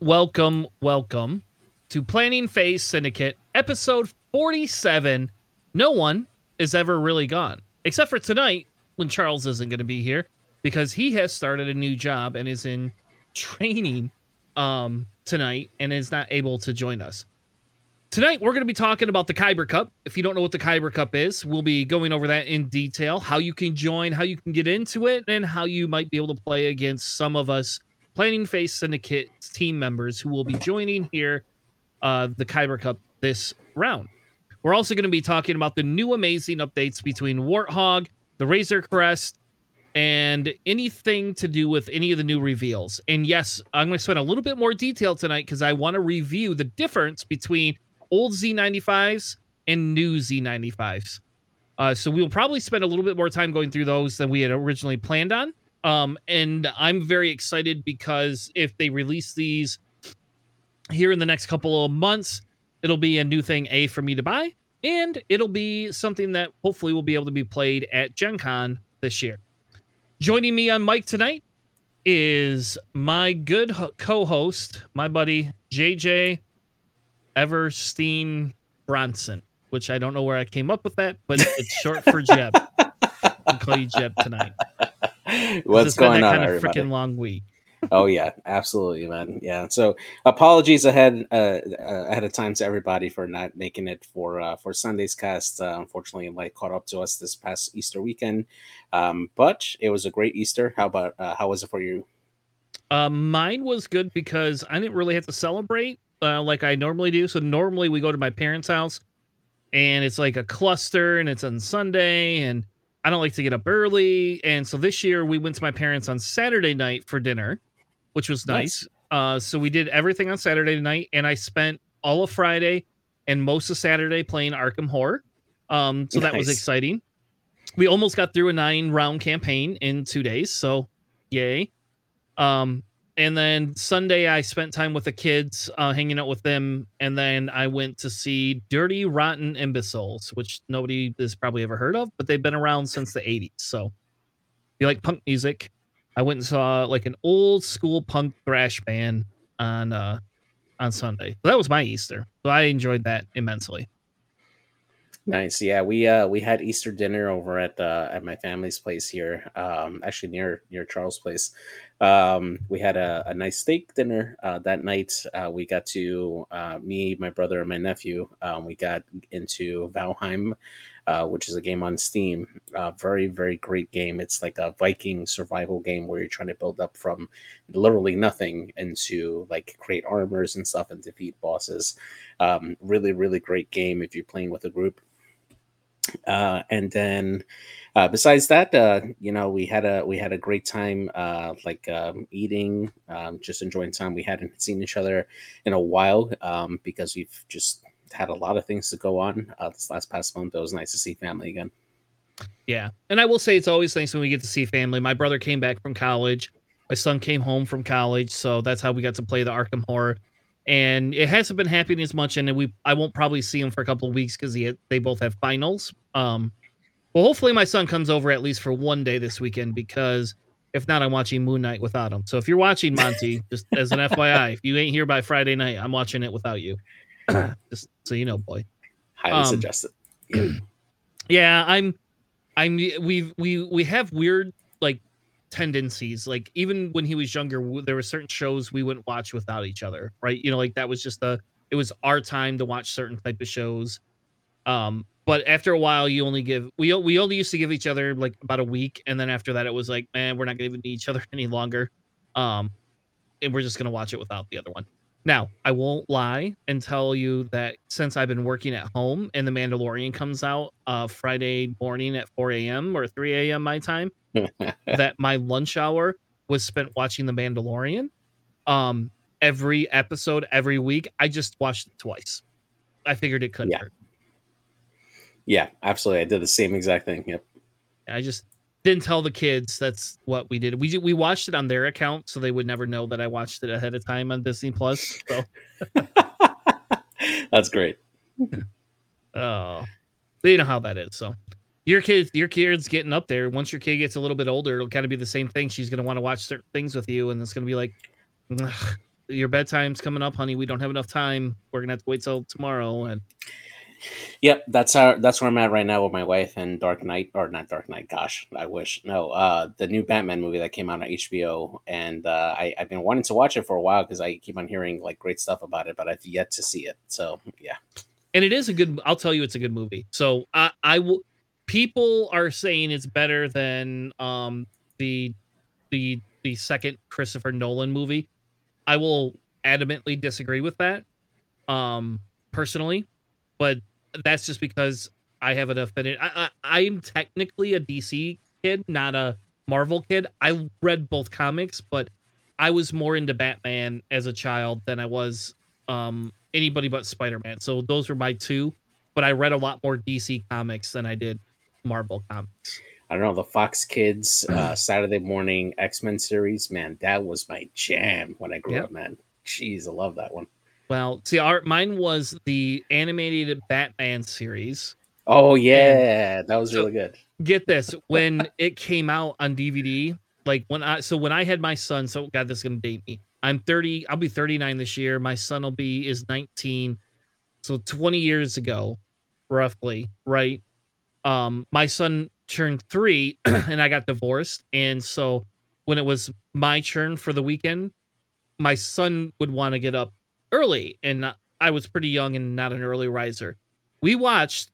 Welcome, welcome, to Planning Phase Syndicate, episode 47. No one is ever really gone, except for tonight when Charles isn't going to be here because he has started a new job and is in training um, tonight and is not able to join us. Tonight, we're going to be talking about the Kyber Cup. If you don't know what the Kyber Cup is, we'll be going over that in detail how you can join, how you can get into it, and how you might be able to play against some of us Planning Phase Syndicate team members who will be joining here uh, the Kyber Cup this round. We're also going to be talking about the new amazing updates between Warthog, the Razor Crest, and anything to do with any of the new reveals. And yes, I'm going to spend a little bit more detail tonight because I want to review the difference between old Z95s and new Z95s. Uh, so we'll probably spend a little bit more time going through those than we had originally planned on. Um, and I'm very excited because if they release these here in the next couple of months, it'll be a new thing A for me to buy, and it'll be something that hopefully will be able to be played at Gen Con this year. Joining me on mic tonight is my good ho- co-host, my buddy JJ Everstein Bronson, which I don't know where I came up with that, but it's short for Jeb. I'll call you Jeb tonight. What's going on, Kind of everybody? freaking long week. Oh yeah, absolutely, man. Yeah. So apologies ahead uh, uh, ahead of time to everybody for not making it for uh, for Sunday's cast. Uh, unfortunately, light caught up to us this past Easter weekend, um, but it was a great Easter. How about uh, how was it for you? Uh, mine was good because I didn't really have to celebrate uh, like I normally do. So normally we go to my parents' house, and it's like a cluster, and it's on Sunday, and I don't like to get up early. And so this year we went to my parents on Saturday night for dinner, which was nice. Uh, so we did everything on Saturday night, and I spent all of Friday and most of Saturday playing Arkham Horror. Um, so that was exciting. We almost got through a nine round campaign in two days, so yay. Um, and then Sunday I spent time with the kids, uh, hanging out with them, and then I went to see Dirty Rotten Imbeciles, which nobody has probably ever heard of, but they've been around since the '80s. So, you like punk music, I went and saw like an old school punk thrash band on uh on Sunday. So that was my Easter. So I enjoyed that immensely. Nice. Yeah, we uh we had Easter dinner over at at my family's place here. Um actually near near Charles' place. Um we had a, a nice steak dinner uh that night. Uh we got to uh me, my brother, and my nephew. Um we got into Valheim, uh, which is a game on Steam. Uh very, very great game. It's like a Viking survival game where you're trying to build up from literally nothing into like create armors and stuff and defeat bosses. Um really, really great game if you're playing with a group uh, and then uh, besides that uh, you know we had a we had a great time uh, like um, eating um, just enjoying time we hadn't seen each other in a while um, because we've just had a lot of things to go on uh, this last past month it was nice to see family again Yeah. And I will say it's always nice when we get to see family. My brother came back from college. My son came home from college. So that's how we got to play the Arkham Horror. And it hasn't been happening as much. And we I won't probably see him for a couple of weeks because he they both have finals. Um well hopefully my son comes over at least for one day this weekend because if not, I'm watching Moon Knight without him. So if you're watching Monty, just as an FYI, if you ain't here by Friday night, I'm watching it without you. just so you know, boy. highly Um, suggested yeah. yeah i'm i'm we we we have weird like tendencies like even when he was younger there were certain shows we wouldn't watch without each other right you know like that was just the it was our time to watch certain type of shows um but after a while you only give we we only used to give each other like about a week and then after that it was like man we're not giving each other any longer um and we're just gonna watch it without the other one now, I won't lie and tell you that since I've been working at home and The Mandalorian comes out uh, Friday morning at 4 a.m. or 3 a.m. my time, that my lunch hour was spent watching The Mandalorian. Um, every episode, every week, I just watched it twice. I figured it couldn't Yeah. hurt. yeah absolutely i did the same exact thing yep I just didn't tell the kids that's what we did. We we watched it on their account, so they would never know that I watched it ahead of time on Disney Plus. So, that's great oh, you know how that is. So, your kids, your kids getting up there. Once your kid gets a little bit older, it'll kind of be the same thing. She's gonna want to watch certain things with you, and it's gonna be like, your bedtime's coming up, honey. We don't have enough time. We're gonna have to wait till tomorrow. And Yep, that's how that's where I'm at right now with my wife and Dark Knight or not Dark Knight. Gosh, I wish no. Uh, the new Batman movie that came out on HBO, and uh, I, I've been wanting to watch it for a while because I keep on hearing like great stuff about it, but I've yet to see it. So yeah, and it is a good. I'll tell you, it's a good movie. So I I will. People are saying it's better than um the the the second Christopher Nolan movie. I will adamantly disagree with that, um, personally, but that's just because I have an affinity. I, I, I'm technically a DC kid, not a Marvel kid. I read both comics, but I was more into Batman as a child than I was um, anybody but Spider Man. So those were my two. But I read a lot more DC comics than I did Marvel comics. I don't know the Fox Kids uh, Saturday morning X Men series. Man, that was my jam when I grew Yep. up. Man, jeez, I love that one. Well, see, our mine was the animated Batman series. Oh yeah, that was so- really good. Get this, when it came out on DVD, like when I so when I had my son, so God, this is gonna date me. I'm 30, I'll be 39 this year. My son will be is 19. So 20 years ago, roughly, right? Um, my son turned three and I got divorced. And so when it was my turn for the weekend, my son would want to get up early. And I was pretty young and not an early riser. We watched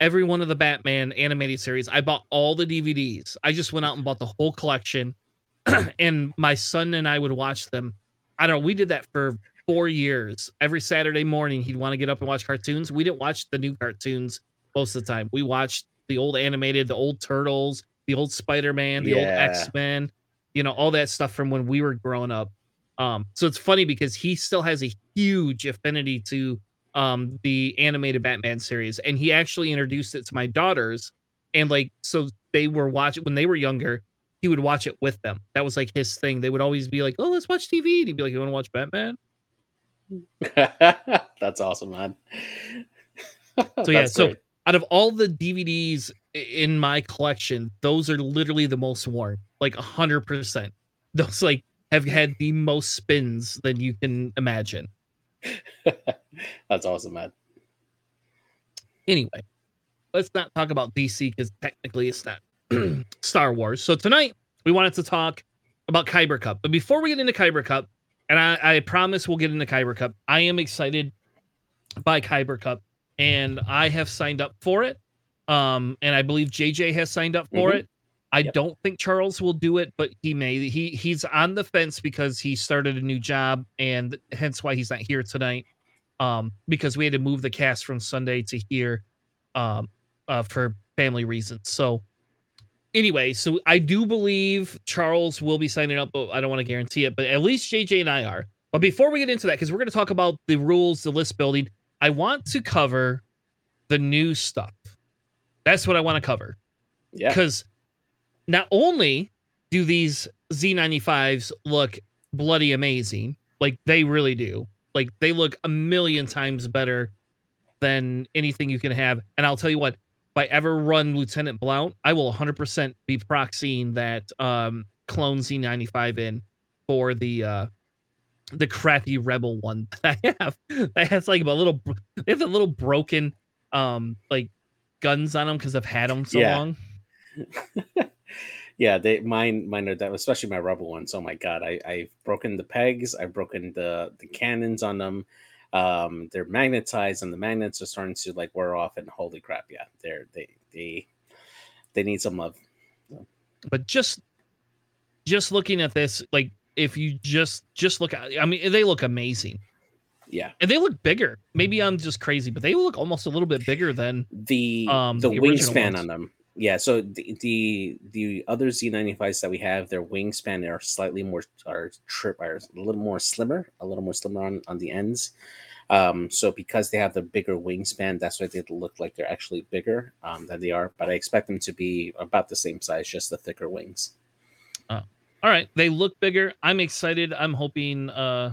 every one of the Batman animated series. I bought all the DVDs. I just went out and bought the whole collection. and my son and I would watch them. I don't know. We did that for four years. Every Saturday morning, he'd want to get up and watch cartoons. We didn't watch the new cartoons most of the time. We watched the old animated, the old Turtles, the old Spider Man, the old X Men, you know, all that stuff from when we were growing up. Um, so it's funny because he still has a huge affinity to um the animated Batman series, and he actually introduced it to my daughters, and like so they were watching when they were younger. He would watch it with them. That was like his thing. They would always be like, "Oh, let's watch TV." And he'd be like, "You want to watch Batman?" That's awesome, man. So yeah, so great. Out of all the DVDs in my collection, those are literally the most worn, like a hundred percent. Those like have had the most spins than you can imagine. that's awesome, man. Anyway, let's not talk about DC because technically it's not Star Wars. So tonight we wanted to talk about Kyber Cup, but before we get into Kyber Cup, and I, I promise we'll get into Kyber Cup, I am excited by Kyber Cup, and I have signed up for it. Um, and I believe JJ has signed up for Mhm. it. I Yep. don't think Charles will do it, but he may. He he's on the fence because he started a new job, and hence why he's not here tonight. Um, because we had to move the cast from Sunday to here, um, uh, for family reasons. So, anyway, so I do believe Charles will be signing up, but I don't want to guarantee it. But at least JJ and I are. But before we get into that, because we're going to talk about the rules, the list building, I want to cover the new stuff. That's what I want to cover Yeah, because not only do these Z95s look bloody amazing, like they really do, like they look a million times better than anything you can have. And I'll tell you what, if I ever run Lieutenant Blount, I will 100% be proxying that um, clone Z95 in for the uh, the crappy rebel one that I have. That has like a little, they have a little broken um like guns on them because I've had them so Yeah. long. yeah. They mine mine are that, especially my rebel ones. Oh my god, I I've broken the pegs. I've broken the the cannons on them. Um, they're magnetized, and the magnets are starting to like wear off. And holy crap, yeah, they're they they they need some love. but just just looking at this like if you just just look at i mean they look amazing Yeah, and they look bigger maybe i'm just crazy but they look almost a little bit bigger than the Um, the, the wingspan on them. Yeah, so the the, the other Z95s that we have, their wingspan are slightly more are trip are a little more slimmer, a little more slimmer on, on the ends. Um, so because they have the bigger wingspan, that's why they look like they're actually bigger um, than they are. But I expect them to be about the same size, just the thicker wings. All right they look bigger i'm excited i'm hoping uh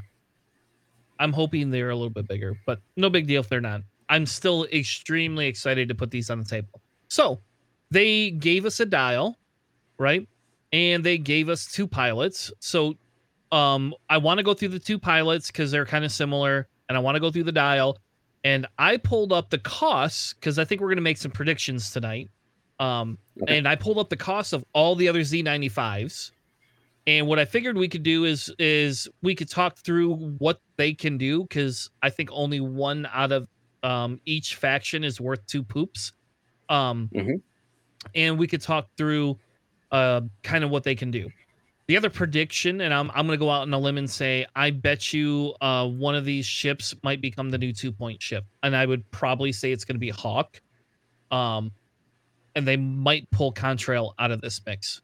i'm hoping they're a little bit bigger but no big deal if they're not i'm still extremely excited to put these on the table so they gave us a dial right and they gave us two pilots so um, I want to go through the two pilots because they're kind of similar, and I want to go through the dial. And I pulled up the costs because I think we're going to make some predictions tonight. Um, Okay. and I pulled up the cost of all the other Z95s. And what I figured we could do is is we could talk through what they can do because I think only one out of um, each faction is worth two poops. Um, Mhm. And we could talk through uh, kind of what they can do. The other prediction, and I'm I'm gonna go out on a limb and say I bet you uh, one of these ships might become the new two point ship, and I would probably say it's gonna be Hawk. Um, and they might pull Contrail out of this mix.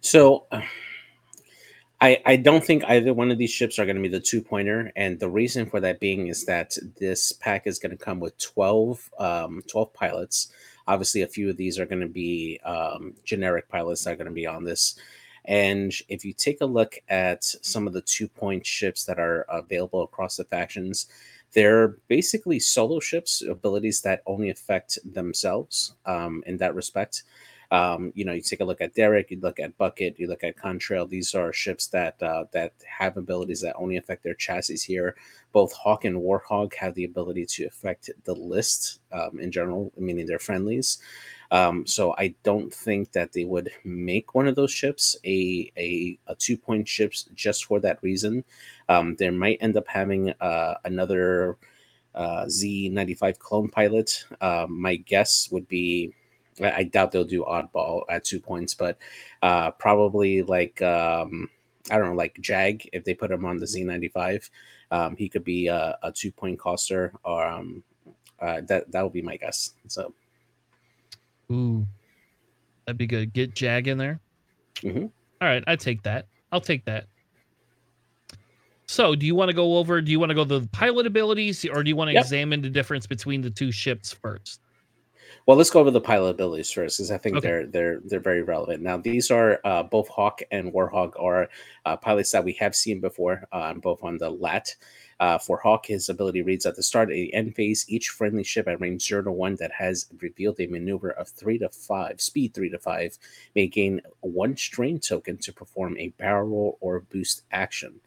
So I I don't think either one of these ships are going to be the two pointer, and the reason for that being is that this pack is going to come with 12, um, 12 pilots. Obviously, a few of these are going to be um, generic pilots that are going to be on this. And if you take a look at some of the two point ships that are available across the factions, they're basically solo ships, abilities that only affect themselves um, in that respect. Um, you know, you take a look at Derek, you look at Bucket, you look at Contrail. These are ships that uh, that have abilities that only affect their chassis here. Both Hawk and Warthog have the ability to affect the list um, in general, meaning their friendlies. Um, so I don't think that they would make one of those ships a a, a two point ships just for that reason. Um, they might end up having uh, another uh, Z95 clone pilot. Uh, my guess would be I I doubt they'll do oddball at two points, but uh, probably like um, I don't know, like Jag. If they put him on the Z95, um, he could be a, a two point coster. Or um, uh, that that would be my guess. So Ooh, that'd be good. Get Jag in there. Mhm. All right, I take that. I'll take that. So, do you want to go over? Do you want to go the pilot abilities, or do you want to Yep. examine the difference between the two ships first? Well, let's go over the pilot abilities first, because I think Okay. they're they're they're very relevant. Now, these are uh, both Hawk and Warthog are uh, pilots that we have seen before, uh, both on the lat. Uh, for Hawk, his ability reads at the start of the end phase, each friendly ship at range zero to one that has revealed a maneuver of three to five, speed three to five, may gain one strain token to perform a barrel roll or boost action.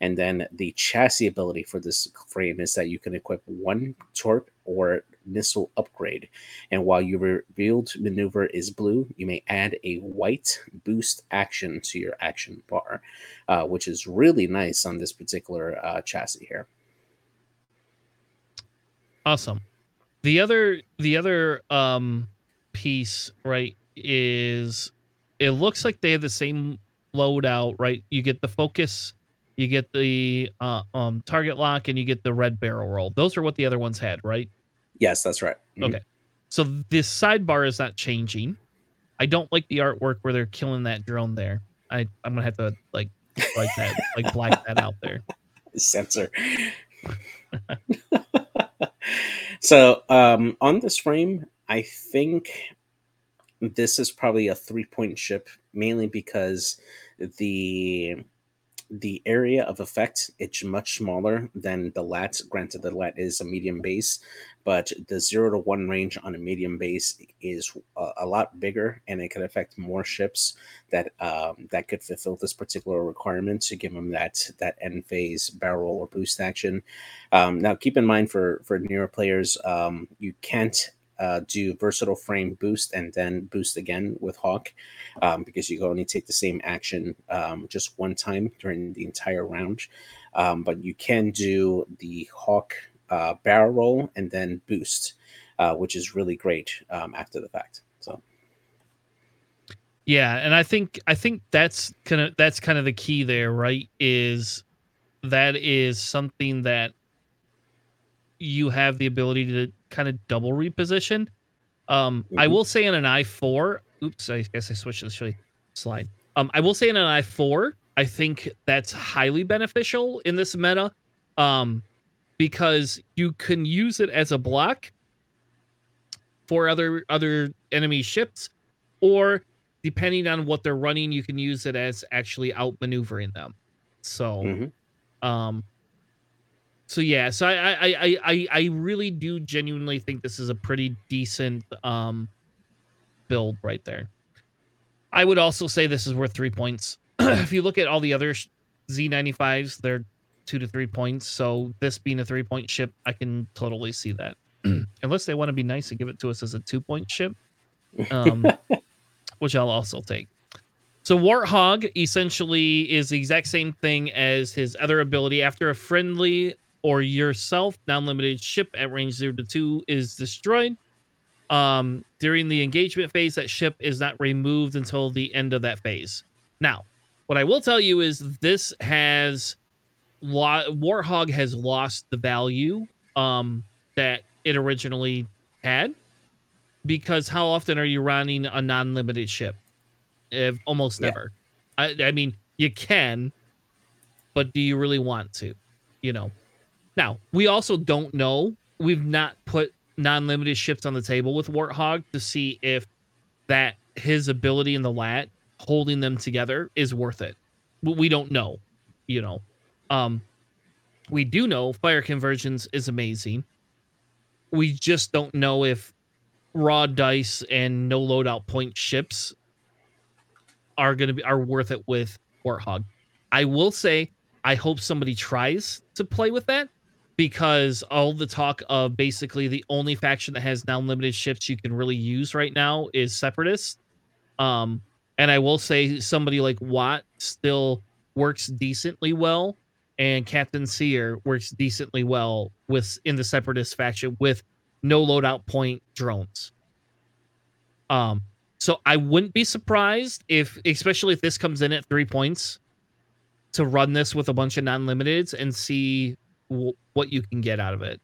And then the chassis ability for this frame is that you can equip one torp or missile upgrade. And while your revealed maneuver is blue, you may add a white boost action to your action bar, uh, which is really nice on this particular uh, chassis here. Awesome. The other the other um piece, right, is it looks like they have the same loadout, right? You get the focus, you get the uh, um target lock, and you get the red barrel roll. Those are what the other ones had, right? Yes, that's right. Mhm. Okay. So this sidebar is not changing. I don't like the artwork where they're killing that drone there. I I'm gonna have to like like that like black that out there. Sensor. so um, on this frame, I think this is probably a three point ship, mainly because the the area of effect it's much smaller than the lat. Granted the lat is a medium base but the zero to one range on a medium base is a, a lot bigger and it could affect more ships that um, that could fulfill this particular requirement to give them that that end phase barrel or boost action. Um, now keep in mind for for newer players um, you can't uh, do versatile frame boost and then boost again with Hawk um, because you can only take the same action um, just one time during the entire round. Um, but you can do the Hawk uh, barrel roll and then boost, uh, which is really great um, after the fact. So Yeah, and I think I think that's kind of that's kind of the key there, right? Is that is something that you have the ability to kind of double reposition. Um, I Mhm. will say in an i four. Oops, I guess I switched the slide. Um, I will say in an i four, I think that's highly beneficial in this meta, um, because you can use it as a block for other other enemy ships, or depending on what they're running, you can use it as actually outmaneuvering them. So, Mhm. um, so yeah, so I I I I I really do genuinely think this is a pretty decent um build right there. I would also say this is worth three points. if you look at all the other Z95s, they're two to three points. So this being a three point ship, I can totally see that. Unless they want to be nice and give it to us as a two point ship, um, which I'll also take. So Warthog essentially is the exact same thing as his other ability. After a friendly or yourself non-limited ship at range zero to two is destroyed, um, during the engagement phase, that ship is not removed until the end of that phase. Now, what I will tell you is this has lo- Warthog has lost the value um, that it originally had because how often are you running a non-limited ship? If almost Yeah. never. I, I mean, you can, but do you really want to? You know. Now we also don't know. We've not put non-limited ships on the table with Warthog to see if that his ability in the lat holding them together is worth it. We- We don't know. You know. Um, we do know fire conversions is amazing. We just don't know if raw dice and no loadout point ships are going to be are worth it with Warthog. I will say I hope somebody tries to play with that because all the talk of basically the only faction that has now limited ships you can really use right now is separatists. Um, and I will say somebody like Wat still works decently well, and Captain Sear works decently well with in the separatist faction with no loadout point drones. Um, so I wouldn't be surprised if, especially if this comes in at three points, to run this with a bunch of non-limiteds and see what you can get out of it.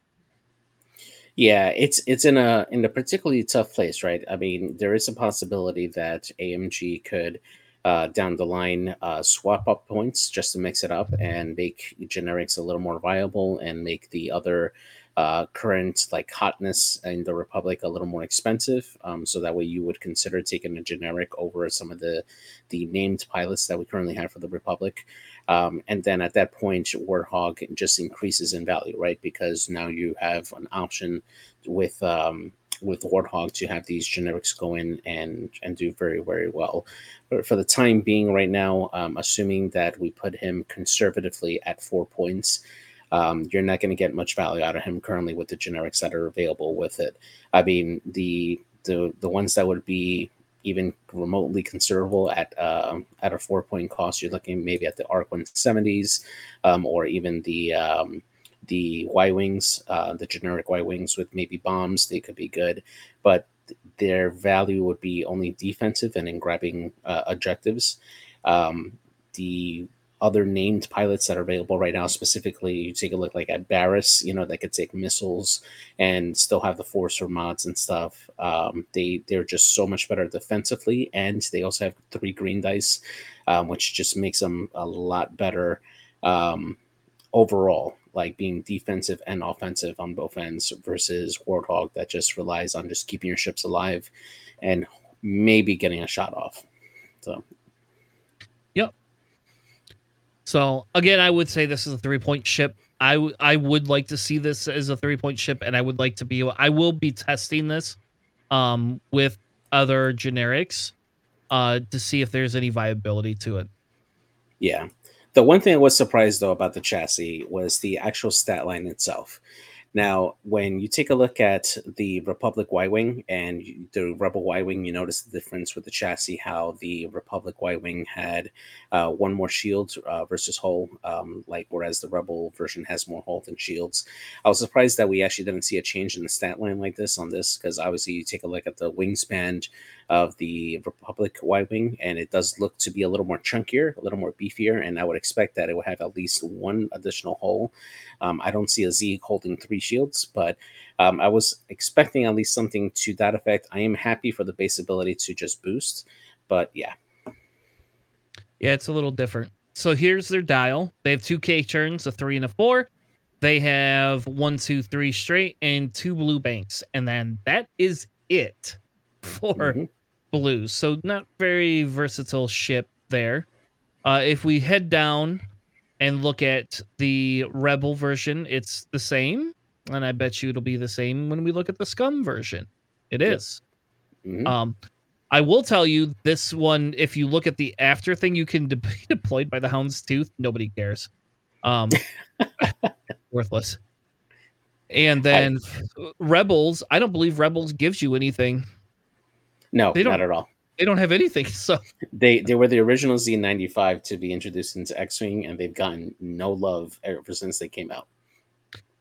Yeah, it's it's in a in a particularly tough place, right? I mean, there is a possibility that AMG could uh, down the line uh, swap up points just to mix it up and make generics a little more viable and make the other uh, current like hotness in the Republic a little more expensive. Um, so that way you would consider taking a generic over some of the the named pilots that we currently have for the Republic. Um, and then at that point, Warthog just increases in value, right? Because now you have an option with um, with Warthog to have these generics go in and and do very very well. But for the time being, right now, um, assuming that we put him conservatively at four points, um, you're not going to get much value out of him currently with the generics that are available with it. I mean, the the the ones that would be even remotely considerable at uh, at a four point cost, you're looking maybe at the Arc 170s um, or even the um, the Y wings, uh, the generic Y wings with maybe bombs. They could be good, but their value would be only defensive and in grabbing uh, objectives. Um, the other named pilots that are available right now, specifically, you take a look like at Barriss, you know, that could take missiles and still have the force or mods and stuff. Um, they they're just so much better defensively, and they also have three green dice, um, which just makes them a lot better um, overall, like being defensive and offensive on both ends versus Warthog that just relies on just keeping your ships alive and maybe getting a shot off. So So again, I would say this is a three point ship. I, w- I would like to see this as a three point ship, and I would like to be. I will be testing this um, with other generics uh, to see if there's any viability to it. Yeah. The one thing I was surprised though about the chassis was the actual stat line itself. Now, when you take a look at the Republic Y Wing and the Rebel Y Wing, you notice the difference with the chassis, how the Republic Y Wing had uh, one more shield uh, versus hull, um, like whereas the Rebel version has more hull than shields. I was surprised that we actually didn't see a change in the stat line like this on this, because obviously you take a look at the wingspan of the Republic Y Wing, and it does look to be a little more chunkier, a little more beefier, and I would expect that it would have at least one additional hole. Um, I don't see a Z holding three shields, but um, I was expecting at least something to that effect. I am happy for the base ability to just boost, but yeah, Yeah, it's a little different. So here's their dial. They have two K turns, a three and a four. They have one, two, three straight, and two blue banks, and then that is it for Mhm. Blues. So not very versatile ship there. Uh, if we head down and look at the rebel version, it's the same, and I bet you it'll be the same when we look at the scum version. It is. Mhm. Um, I will tell you this one. If you look at the after thing, you can de- be deployed by the Hound's Tooth. Nobody cares. Um, worthless. And then I, Rebels. I don't believe Rebels gives you anything. No, they don't, not at all. They don't have anything. So they they were the original Z95 to be introduced into X-wing, and they've gotten no love ever since they came out.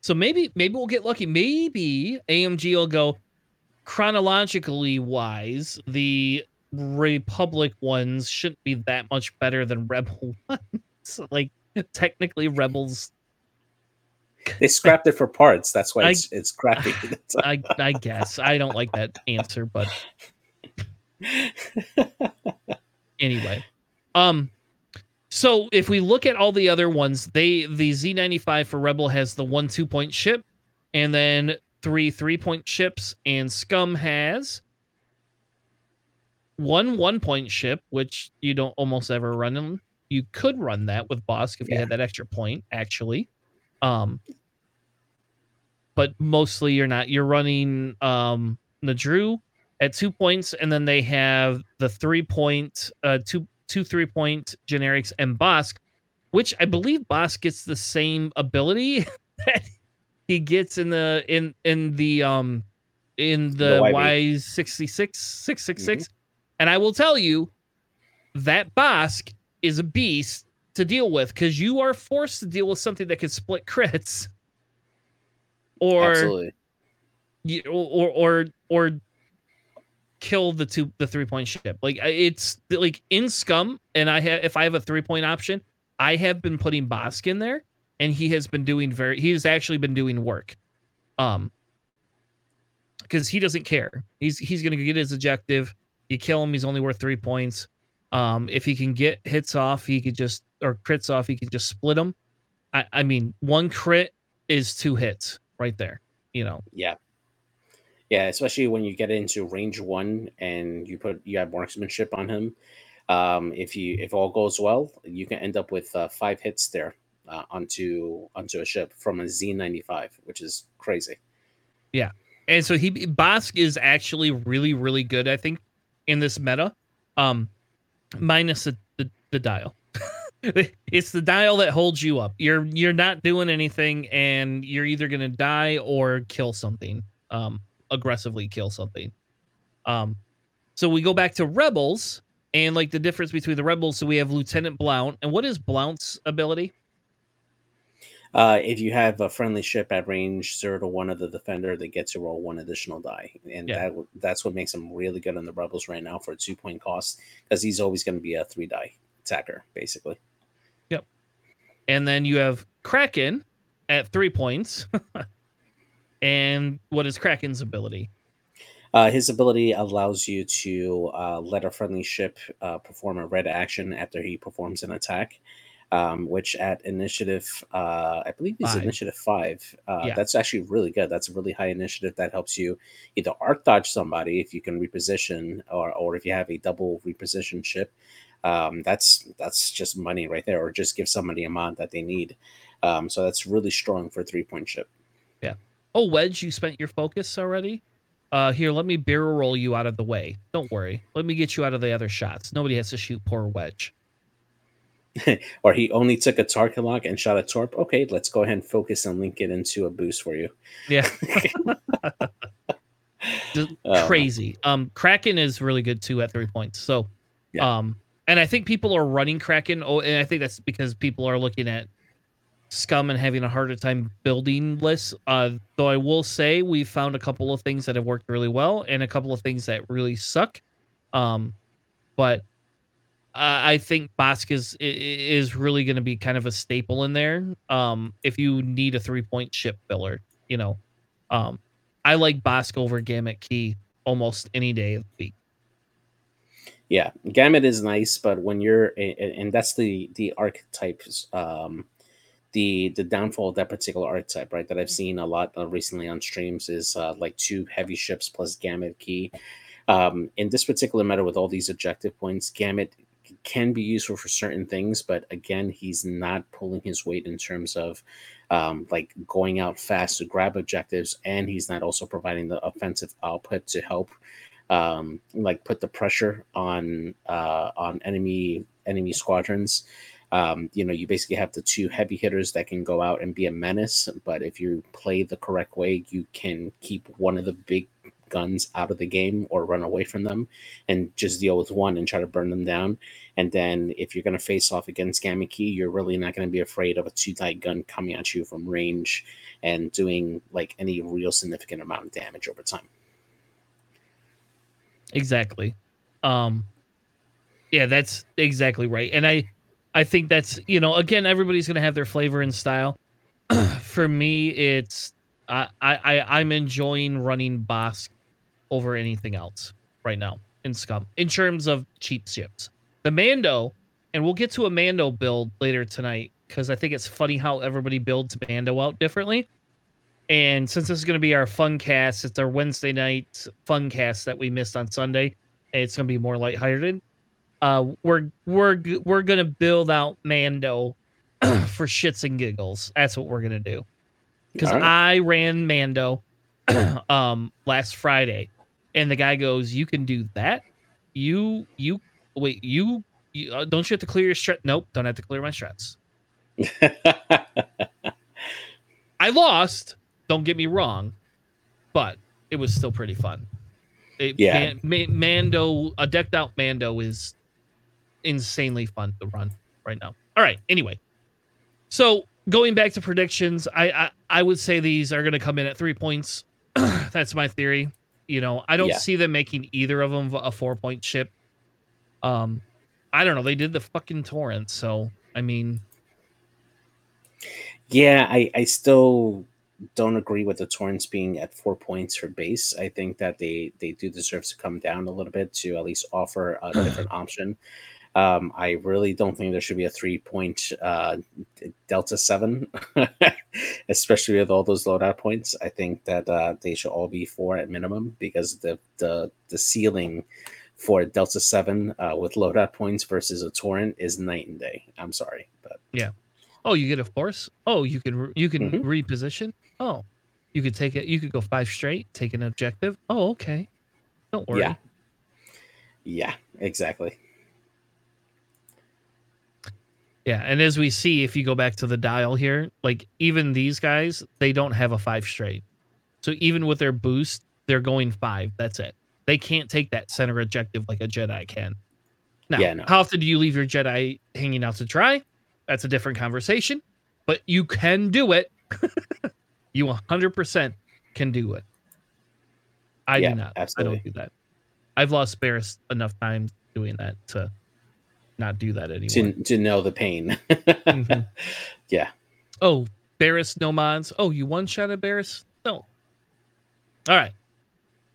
So maybe maybe we'll get lucky. Maybe AMG will go chronologically wise. The Republic ones shouldn't be that much better than Rebel ones. like technically, Rebels. They scrapped it for parts. That's why it's, I, it's crappy. I I guess I don't like that answer, but anyway, um, so if we look at all the other ones, they the Z95 for Rebel has the one two point ship, and then three three point ships, and Scum has one one point ship, which you don't almost ever run them. You could run that with Bossk if yeah. you had that extra point, actually. Um, but mostly you're not. You're running um N'dru at two points, and then they have the three point, uh, two two three point generics and Bossk, which I believe Bossk gets the same ability that he gets in the in in the um in the, Y sixty six six six six, mm-hmm. and I will tell you that Bossk is a beast to deal with because you are forced to deal with something that can split crits, or Absolutely. or or or kill the two the three point ship. Like it's like in Scum, and I have if I have a three point option, I have been putting Bossk in there, and he has been doing very he's actually been doing work. Um because he doesn't care. He's he's gonna get his objective. You kill him, he's only worth three points. Um, if he can get hits off, he could just or crits off, he could just split them. I, I mean, one crit is two hits right there. You know. Yeah. Yeah, especially when you get into range one and you put you have marksmanship on him. Um, if you if all goes well, you can end up with uh, five hits there uh, onto onto a ship from a Z95, which is crazy. Yeah, and so he Bossk is actually really really good. I think in this meta, um, minus the, the, the dial. it's the dial that holds you up. You're you're not doing anything, and you're either gonna die or kill something. Um, aggressively kill something. Um, so we go back to rebels and like the difference between the rebels. So we have Lieutenant Blount, and what is Blount's ability? Uh, if you have a friendly ship at range zero to one of the defender, they get to roll one additional die, and yeah. that that's what makes him really good on the rebels right now for a two point cost because he's always going to be a three die attacker basically. Yep. And then you have Cracken at three points. And what is Cracken's ability? Uh, his ability allows you to uh, let a friendly ship uh, perform a red action after he performs an attack, um, which at initiative, uh, I believe is initiative five. Uh, yeah. That's actually really good. That's a really high initiative that helps you either arc dodge somebody if you can reposition, or or if you have a double reposition ship. Um, that's that's just money right there, or just give somebody a mod that they need. Um, so that's really strong for three point ship. Yeah. Oh, Wedge, you spent your focus already? Uh, here, let me barrel roll you out of the way. Don't worry. Let me get you out of the other shots. Nobody has to shoot poor Wedge. or he only took a target lock and shot a torp. Okay, let's go ahead and focus and link it into a boost for you. Yeah. Oh, crazy. Um, Cracken is really good too at three points. So, yeah. um, and I think people are running Cracken. Oh, and I think that's because people are looking at scum and having a harder time building lists. Uh, though I will say we found a couple of things that have worked really well and a couple of things that really suck. Um, but uh, I think Bossk is is really going to be kind of a staple in there. Um, if you need a three point ship filler, you know, um, I like Bossk over Gamut Key almost any day of the week. Yeah, Gamut is nice, but when you're and that's the the archetypes um the the downfall of that particular archetype, right? That I've seen a lot uh, recently on streams is uh, like two heavy ships plus Gamut Key. Um, in this particular meta, with all these objective points, Gamut can be useful for certain things, but again, he's not pulling his weight in terms of um, like going out fast to grab objectives, and he's not also providing the offensive output to help um, like put the pressure on uh, on enemy enemy squadrons. Um, you know, you basically have the two heavy hitters that can go out and be a menace, but if you play the correct way, you can keep one of the big guns out of the game or run away from them and just deal with one and try to burn them down. And then if you're going to face off against Gamut Key, you're really not going to be afraid of a two die gun coming at you from range and doing like any real significant amount of damage over time. Exactly. Um yeah, that's exactly right. And I I think that's, you know, again everybody's to have their flavor and style. For me, it's I I I'm enjoying running Bossk over anything else right now in Scum in terms of cheap ships. The Mando, and we'll get to a Mando build later tonight because I think it's funny how everybody builds Mando out differently. And since this is going to be our fun cast, it's our Wednesday night fun cast that we missed on Sunday. It's going to be more lighthearted. Uh, we're we're we're going to build out Mando for shits and giggles. That's what we're going to do. Because right. I ran Mando um last Friday, and the guy goes, "You can do that? You you wait you." you uh, don't you have to clear your stress? Nope, don't have to clear my stress. I lost, don't get me wrong, but it was still pretty fun. It, yeah, Man, Mando, a decked out Mando is insanely fun to run right now. All right, anyway, so going back to predictions, I I, I would say these are going to come in at three points. That's my theory. You know, I don't yeah. see them making either of them a four point ship. Um, I don't know. They did the fucking torrent, so I mean, yeah, I I still don't agree with the Torrents being at four points for base. I think that they they do deserve to come down a little bit to at least offer a different option. Um, I really don't think there should be a three point uh, Delta seven, especially with all those loadout points. I think that uh, they should all be four at minimum because the the the ceiling for Delta seven uh, with loadout points versus a torrent is night and day. I'm sorry, but yeah. Oh, you get a force. Oh, you can you can mm-hmm. reposition. Oh, you could take it. You could go five straight, take an objective. Oh, okay. Don't worry. Yeah. Yeah. Exactly. Yeah, and as we see, if you go back to the dial here, like even these guys, they don't have a five straight. So even with their boost, they're going five. That's it. They can't take that center objective like a Jedi can. Now, yeah, no. how often do you leave your Jedi hanging out to dry? That's a different conversation, but you can do it. you 100% can do it. I yeah, do not. Absolutely. I don't do that. I've lost Barriss enough times doing that to not do that anymore. To, to know the pain. mm-hmm. Yeah. Oh, Barriss, no mods. Oh, you one shot at Barriss? No. All right.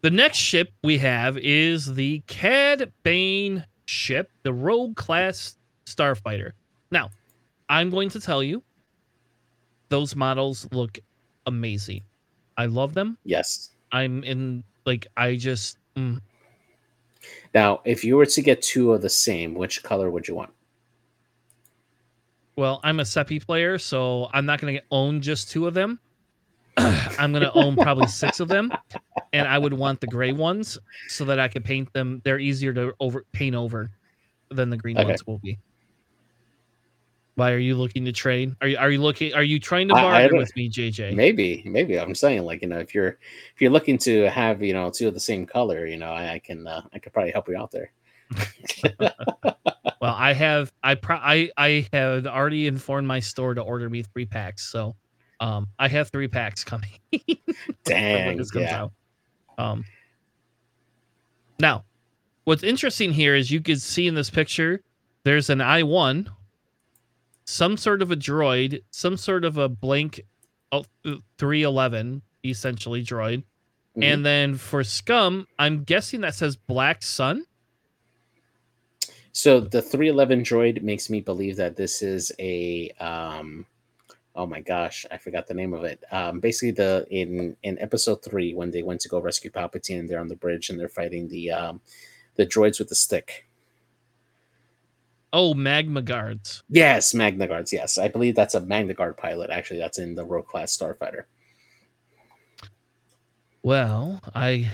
The next ship we have is the Cad Bane ship, the Rogue class starfighter. Now, I'm going to tell you, those models look amazing. I love them. Yes. I'm in like I just mm. Now, if you were to get two of the same, which color would you want? Well, I'm a Seppi player, so I'm not going to own just two of them. I'm going to own probably six of them, and I would want the gray ones so that I could paint them. They're easier to over paint over than the green okay. ones will be. Why are you looking to trade? Are you are you looking? Are you trying to bargain with me, JJ? Maybe, maybe I'm saying like you know if you're if you're looking to have you know two of the same color, you know I, I can uh, I could probably help you out there. well, I have I pro- I I have already informed my store to order me three packs, so um I have three packs coming. Dang, yeah. Out. Um. Now, what's interesting here is you can see in this picture there's an I one some sort of a droid, some sort of a blank oh, 311 essentially droid. Mm-hmm. And then for Scum, I'm guessing that says Black Sun. So the 311 droid makes me believe that this is a um oh my gosh, I forgot the name of it. Um basically the in in episode 3 when they went to go rescue Palpatine and they're on the bridge and they're fighting the um the droids with the stick. Oh, Magna Guards. Yes, Magna Guards. Yes, I believe that's a Magna Guard pilot. Actually, that's in the Rogue class starfighter. Well, I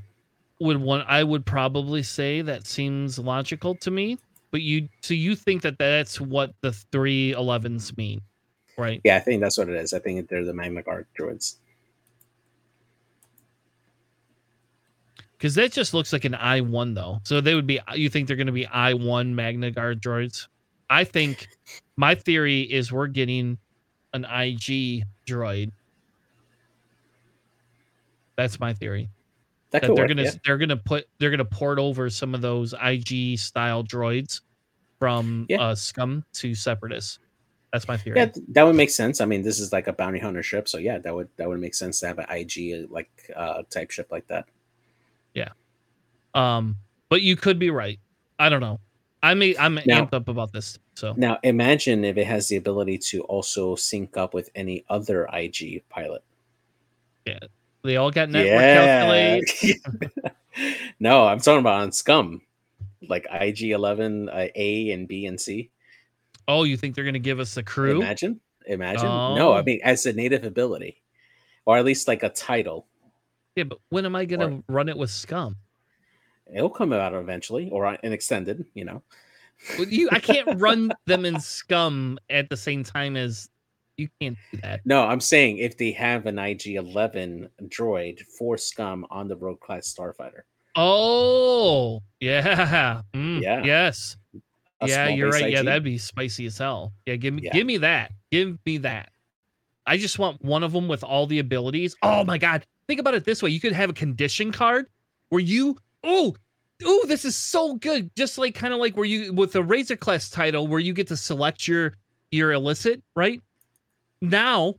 would want I would probably say that seems logical to me. But you so you think that that's what the three elevens mean, right? Yeah, I think that's what it is. I think they're the Magna Guard droids. Because that just looks like an I one though. So they would be. You think they're going to be I one Magna Guard droids? I think my theory is we're getting an IG droid. That's my theory. That, That, they're work, gonna yeah. they're gonna put they're gonna port over some of those IG style droids from Yeah. uh, Scum to Separatists. That's my theory. Yeah, that would make sense. I mean, this is like a bounty hunter ship, so yeah, that would that would make sense to have an IG like uh type ship like that. Um, but you could be right. I don't know. I may I'm Now- amped up about this. So Now, imagine if it has the ability to also sync up with any other IG pilot. Yeah. they all got network calculate. no, I'm talking about on Scum, like IG Eleven, uh, A and B and C. Oh, you think they're gonna give us a crew? Imagine, imagine. No, I Oh. mean as a native ability, or at least like a title. Yeah, but when am I gonna run it with Scum? It'll come out eventually, or an extended. You know. Well, You, I can't run them in Scum at the same time as you can't do that. No, I'm saying if they have an IG 11 droid for Scum on the Rogue class starfighter. Oh, yeah, Mm, Yeah. yes, A yeah. You're right. Yeah, that'd be spicy as hell. Yeah, give me, Yeah. give me that. Give me that. I just want one of them with all the abilities. Oh my god! Think about it this way: you could have a condition card where you, oh, oh, this is so good. Just like kind of like where you with the Razor Crest title, where you get to select your your illicit, right? Now,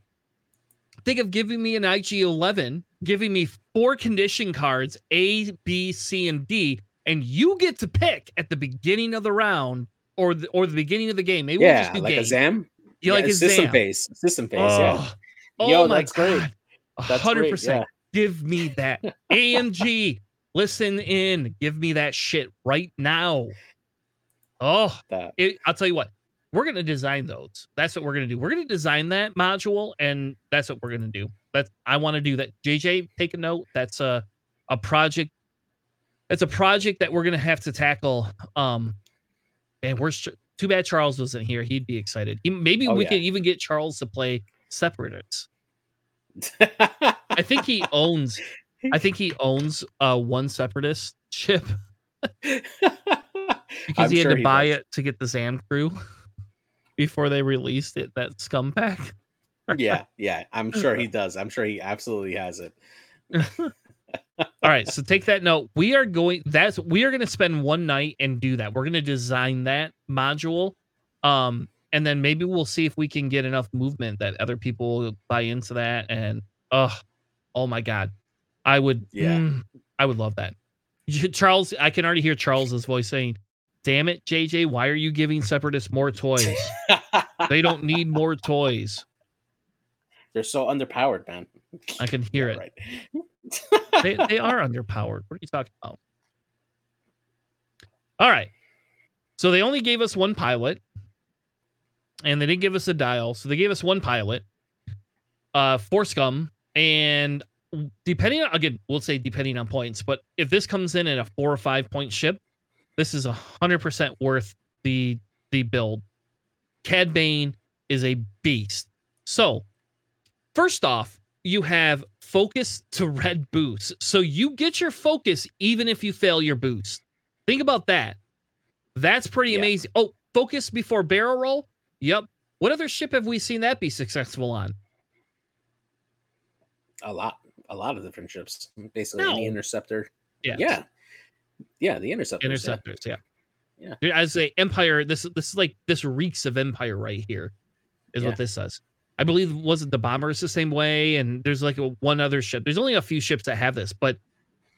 think of giving me an IG 11, giving me four condition cards A, B, C, and D, and you get to pick at the beginning of the round or the, or the beginning of the game. Maybe we'll Yeah, just do like game. a Zam. You like Yeah, a system Zam. phase. System phase, yeah. Oh, oh Yo, my that's great. God. Hundred percent. Give me that. AMG, listen in. Give me that shit right now. Oh, That it, I'll tell you what, we're gonna design those. That's what we're gonna do. We're gonna design that module, and that's what we're gonna do. That's I want to do that. JJ, take a note. That's a a project. That's a project that we're gonna have to tackle. Um, and we're too bad Charles wasn't here. He'd be excited. He, maybe Oh, we yeah. could even get Charles to play Separatists. I think he owns. I think he owns uh one Separatist ship because I'm he had sure to he buy does. it to get the Zam crew before they released it. That scum pack. yeah, yeah. I'm sure he does. I'm sure he absolutely has it. All right, so take that note. We are going. That's we are going to spend one night and do that. We're going to design that module, um, and then maybe we'll see if we can get enough movement that other people buy into that. And oh, oh my god, I would. Yeah. mm, I would love that. Charles, I can already hear Charles's voice saying, "Damn it, JJ, why are you giving separatists more toys? they don't need more toys." They're so underpowered, man. I can hear it. Right. they, they are underpowered. What are you talking about? All right. So they only gave us one pilot and they didn't give us a dial. So they gave us one pilot uh for scum. And depending on again, we'll say depending on points, but if this comes in at a four or five point ship, this is a hundred percent worth the the build. Cad Bane is a beast. So first off, you have focus to red boost. So you get your focus even if you fail your boost. Think about that. That's pretty Yeah. amazing. Oh, focus before barrel roll? Yep. What other ship have we seen that be successful on? a lot, a lot of different ships. Basically, any No. interceptor. Yeah. Yeah, yeah. The interceptor. Interceptors, yeah. Yeah. Yeah. As a Empire, this this is like this reeks of Empire right here, is Yeah. what this says. I believe wasn't the bombers the same way, and there's like a, one other ship. There's only a few ships that have this, but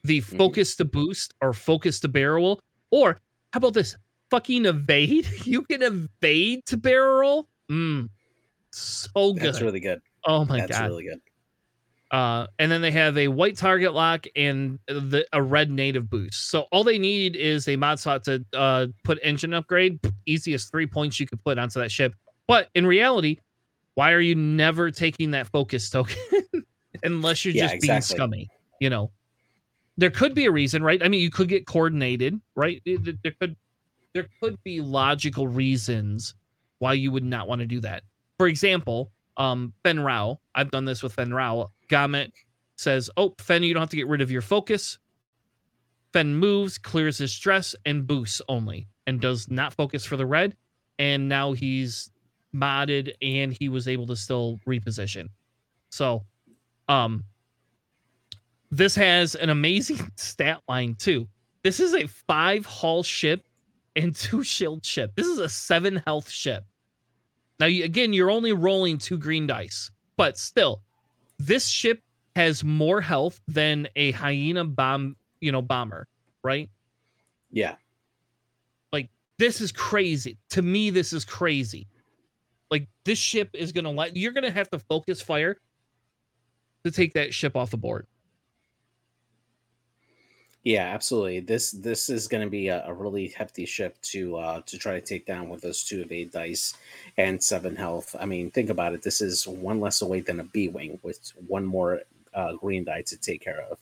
the Mhm. focus to boost or focus to barrel, or how about this? Fucking evade. You can evade to barrel. Mm, so good. That's really good. oh my That's god. really good. Uh, and then they have a white target lock and the a red native boost. So all they need is a mod slot to uh, put engine upgrade. Easiest three points you could put onto that ship. But in reality, why are you never taking that focus token unless you're Yeah, just being scummy? You know. there could be a reason, right? I mean, you could get coordinated, right? There could there could be logical reasons why you would not want to do that. For example, um, Fenn Rau, I've done this with Fenn Rau. Gamut says, "Oh, Fenn, you don't have to get rid of your focus." Fenn moves, clears his stress, and boosts only, and does not focus for the red. And now he's modded, and he was able to still reposition. So, um, this has an amazing stat line too. This is a five hull ship and two shield ship. This is a seven health ship. Now, again, you're only rolling two green dice, but still, this ship has more health than a hyena bomb, you know, bomber, right? Yeah. Like this is crazy. To me, this is crazy. Like this ship is gonna let you're gonna have to focus fire to take that ship off the board. Yeah, absolutely. This this is going to be a, a, really hefty ship to uh, to try to take down with those two eight dice and seven health. I mean, think about it. This is one less away than a B wing with one more uh, green die to take care of.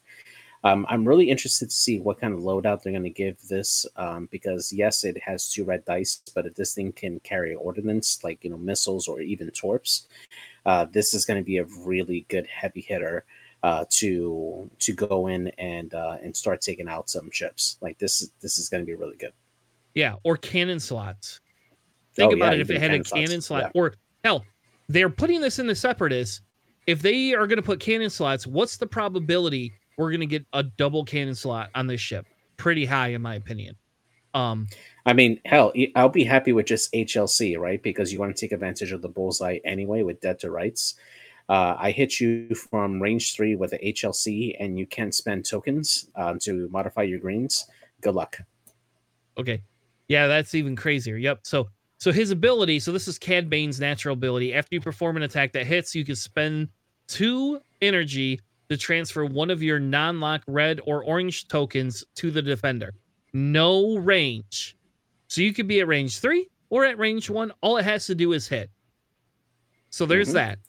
Um, I'm really interested to see what kind of loadout they're going to give this um, because yes, it has two red dice, but if this thing can carry ordnance like you know missiles or even torps, uh, this is going to be a really good heavy hitter uh, to to go in and uh, and start taking out some ships. Like this this is going to be really good. Yeah, or cannon slots. Think oh, about yeah, it if it had cannon a cannon slot, yeah. or hell, they're putting this in the separatists. If they are going to put cannon slots, what's the probability we're going to get a double cannon slot on this ship? Pretty high, in my opinion. Um, I mean, hell, I'll be happy with just HLC, right? Because you want to take advantage of the bullseye anyway with dead to rights. Uh, I hit you from range three with the HLC, and you can't spend tokens um, to modify your greens. Good luck. Okay, yeah, that's even crazier. Yep. So, so his ability. So this is Cad Bane's natural ability. After you perform an attack that hits, you can spend two energy to transfer one of your non-lock red or orange tokens to the defender. No range. So you could be at range three or at range one. All it has to do is hit. So there's mm-hmm. that.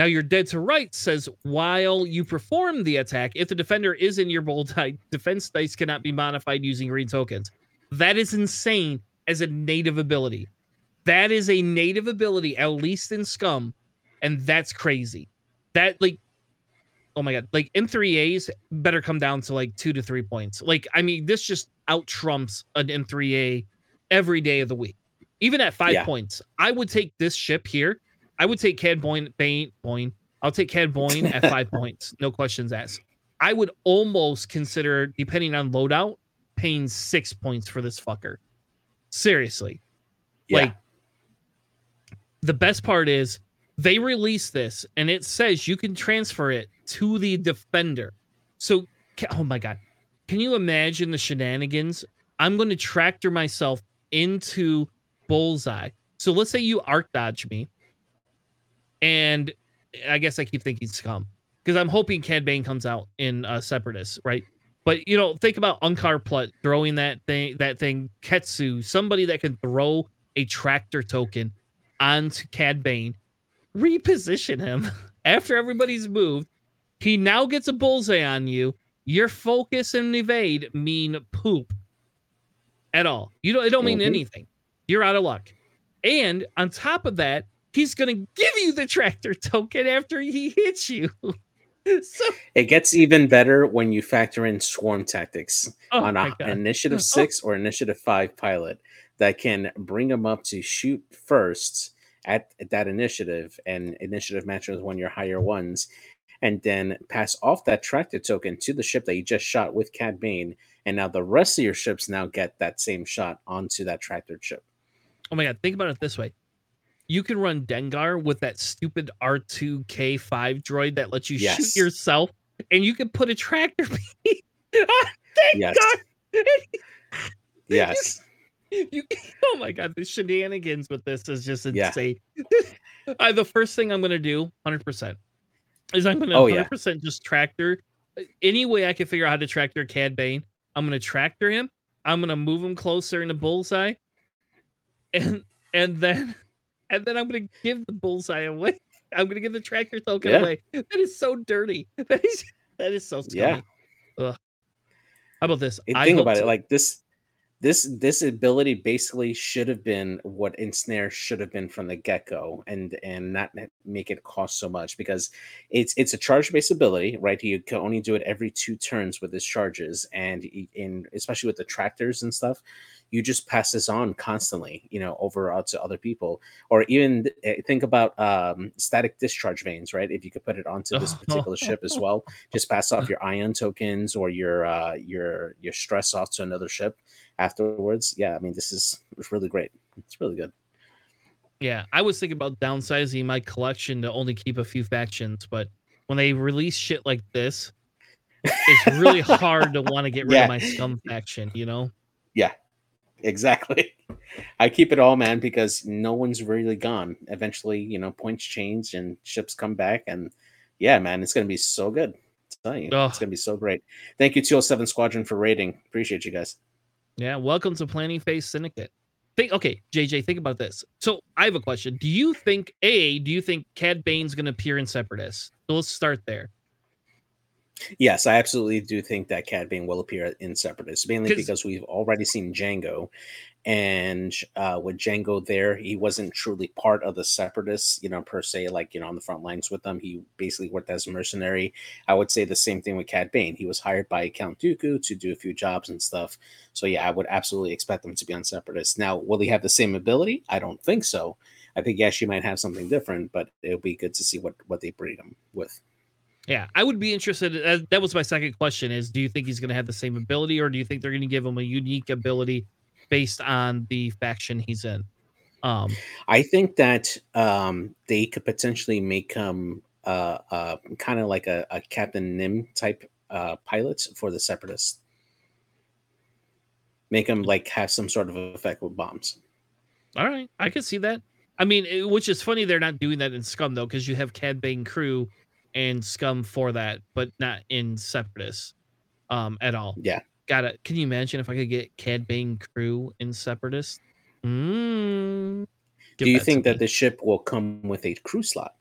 Now, your dead to right says while you perform the attack, if the defender is in your bold type, defense dice cannot be modified using green tokens. That is insane as a native ability. That is a native ability, at least in Scum, and that's crazy. That like, oh my god, like M3As better come down to like two to three points. Like, I mean, this just out trumps an M3A every day of the week. Even at five yeah. points, I would take this ship here I would take Cad Boyne, Bain, Boyne. I'll take Cad Boyne at five points. No questions asked. I would almost consider, depending on loadout, paying six points for this fucker. Seriously. Yeah. Like, the best part is they release this and it says you can transfer it to the defender. So, oh my God. Can you imagine the shenanigans? I'm going to tractor myself into Bullseye. So let's say you arc dodge me and I guess I keep thinking Scum because I'm hoping Cad Bane comes out in uh, Separatist, right? But you know, think about Unkar Plutt throwing that thing, that thing, Ketsu, somebody that can throw a tractor token onto Cad Bane, reposition him after everybody's moved. He now gets a bullseye on you. Your focus and evade mean poop at all. You don't. It don't mean mm-hmm. anything. You're out of luck. And on top of that, he's going to give you the tractor token after he hits you. so it gets even better when you factor in swarm tactics oh on an initiative oh. six oh. or initiative five pilot that can bring them up to shoot first at, at that initiative and initiative matches one of your higher ones and then pass off that tractor token to the ship that you just shot with Cad Bane. And now the rest of your ships now get that same shot onto that tractor ship. Oh my god, think about it this way you can run Dengar with that stupid R2K5 droid that lets you yes. shoot yourself, and you can put a tractor beam. yes. yes. You, oh my god, the shenanigans with this is just insane. Yeah. uh, the first thing I'm gonna do, hundred percent, is I'm gonna 100% just tractor. Any way I can figure out how to tractor Cad Bane, I'm gonna tractor him. I'm gonna move him closer into bullseye, and and then and then I'm gonna give the bullseye away. I'm gonna give the tractor token yeah. away. That is so dirty. That is that is so scummy. Yeah. Ugh. How about this? And I think about to- it like this this this ability basically should have been what ensnare should have been from the get-go and and not make it cost so much because it's it's a charge based ability right you can only do it every two turns with his charges and in especially with the tractors and stuff you just pass this on constantly you know over to other people. Or even uh, think about um static discharge vanes right? If you could put it onto this particular ship as well just pass off your ion tokens or your uh your your stress off to another ship afterwards. Yeah i mean this is it's really great. It's really good. Yeah, I was thinking about downsizing my collection to only keep a few factions, but when they release shit like this, it's really hard to want to get rid Yeah. of my scum faction, you know? Exactly i keep it all man because no one's really gone eventually you know points change and ships come back and yeah man it's gonna be so good Ugh. it's gonna be so great thank you 207 squadron for rating appreciate you guys Yeah, welcome to Planning Phase Syndicate. Think okay, JJ, think about this. So I have a question. Do you think A, do you think Cad Bane's gonna appear in Separatist? So let's start there. Yes, I absolutely do think that Cad Bane will appear in Separatists, mainly because we've already seen Jango, and uh, with Jango there, he wasn't truly part of the Separatists, you know, per se, like you know, on the front lines with them. He basically worked as a mercenary. I would say the same thing with Cad Bane. He was hired by Count Dooku to do a few jobs and stuff. So yeah, I would absolutely expect them to be on Separatists. Now, will he have the same ability? I don't think so. I think yes, you might have something different, but it'll be good to see what what they breed him with. Yeah, I would be interested. uh, That was my second question: is do you think he's going to have the same ability, or do you think they're going to give him a unique ability based on the faction he's in? Um, I think that um, they could potentially make him uh, uh, kind of like a, a Captain Nym type uh, pilot for the Separatists. Make him like have some sort of effect with bombs. all right, I could see that. I mean, it- which is funny they're not doing that in Scum though, because you have Cad Bane crew and Scum for that, but not in Separatists um, at all. Yeah. Got it. Can you imagine if I could get Cad Bane crew in Separatists? Mm, Do you think me. that the ship will come with a crew slot?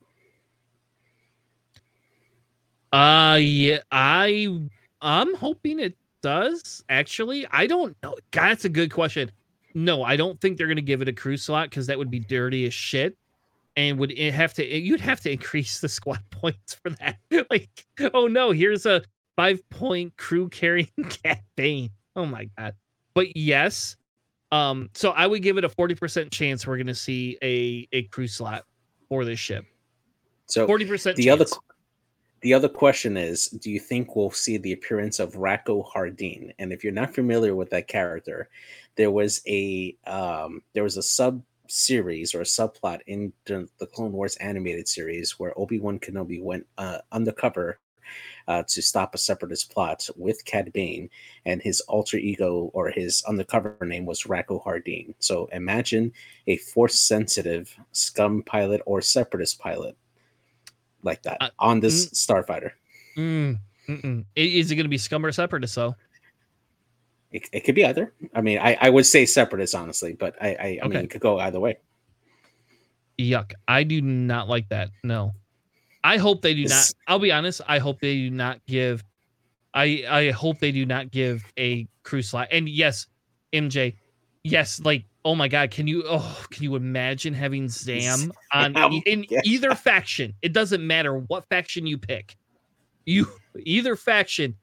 Uh yeah, I I'm hoping it does. Actually, I don't know. God, that's a good question. No, I don't think they're gonna give it a crew slot because that would be dirty as shit. And would it have to you'd have to increase the squad points for that. like, oh no, here's a five point crew carrying Cad Bane. Oh my god. But yes. Um, so I would give it a 40% chance we're gonna see a, a crew slot for this ship. So 40% the other the other question is do you think we'll see the appearance of Rako Hardeen and if you're not familiar with that character there was a um, there was a sub series or a subplot in the, the Clone Wars animated series where Obi-Wan Kenobi went uh, undercover uh, to stop a separatist plot with Cad Bane, and his alter ego or his undercover name was Rako Hardeen. So imagine a force sensitive scum pilot or separatist pilot like that Uh, on this starfighter. Mm. I- Is it going to be scum or separatist though? It, it could be either. I mean, I, I would say separatist honestly, but I I, I mean Okay. it could go either way. Yuck! I do not like that. No, I hope they do not. I'll be honest. I hope they do not give. I I hope they do not give a crew slot. And yes, MJ, yes, like oh my god, can you oh can you imagine having Zam on e- in yeah. either faction? It doesn't matter what faction you pick. You either faction,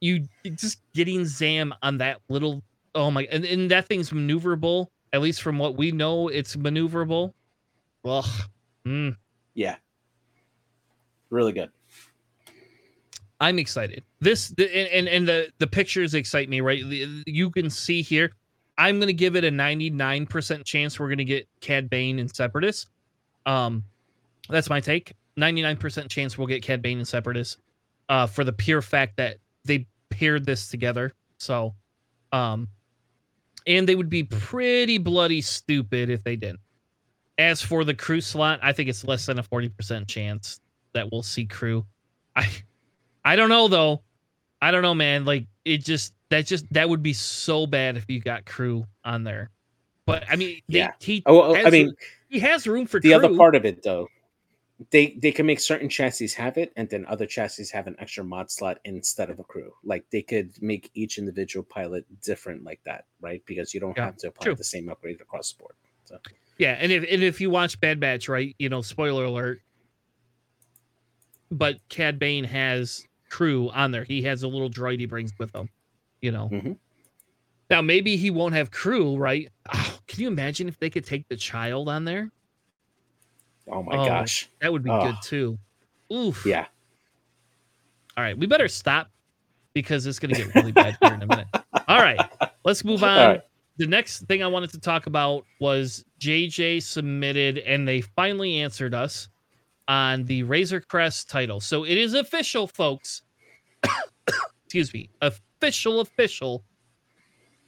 you just getting Zam on that little oh my and, and that thing's maneuverable. At least from what we know, it's maneuverable. Ugh. Mm, Yeah, really good. I'm excited. This the, and and- the the pictures excite me. Right, you can see here. I'm gonna give it a 99% chance we're gonna get Cad Bane and Separatist. Um, that's my take. 99% chance we'll get Cad Bane and Separatist. Uh, for the pure fact that they paired this together. So, um, and they would be pretty bloody stupid if they didn't. As for the crew slot, I think it's less than a 40% chance that we'll see crew. I I don't know though. I don't know, man. Like it just that just that would be so bad if you got crew on there. But I mean, they, Yeah. he Oh, oh, I mean, he has room for the crew. other part of it though they they can make certain chassis have it, and then other chassis have an extra mod slot instead of a crew. Like they could make each individual pilot different like that, right? Because you don't Yeah, have to apply true. the same upgrade across the board. So Yeah, and if and if you watch Bad Batch, right, you know, spoiler alert, but Cad Bane has crew on there. He has a little droid he brings with him, you know. Mhm. Now maybe he won't have crew, right? Oh, can you imagine if they could take the child on there? Oh my Oh, gosh, That would be Oh. good too. Oof. yeah, All right, we better stop because it's going to get really bad here in a minute. All right, let's move on. Right. The next thing I wanted to talk about was JJ submitted, and they finally answered us on the Razor Crest title. So it is official, folks. Excuse me, official, official.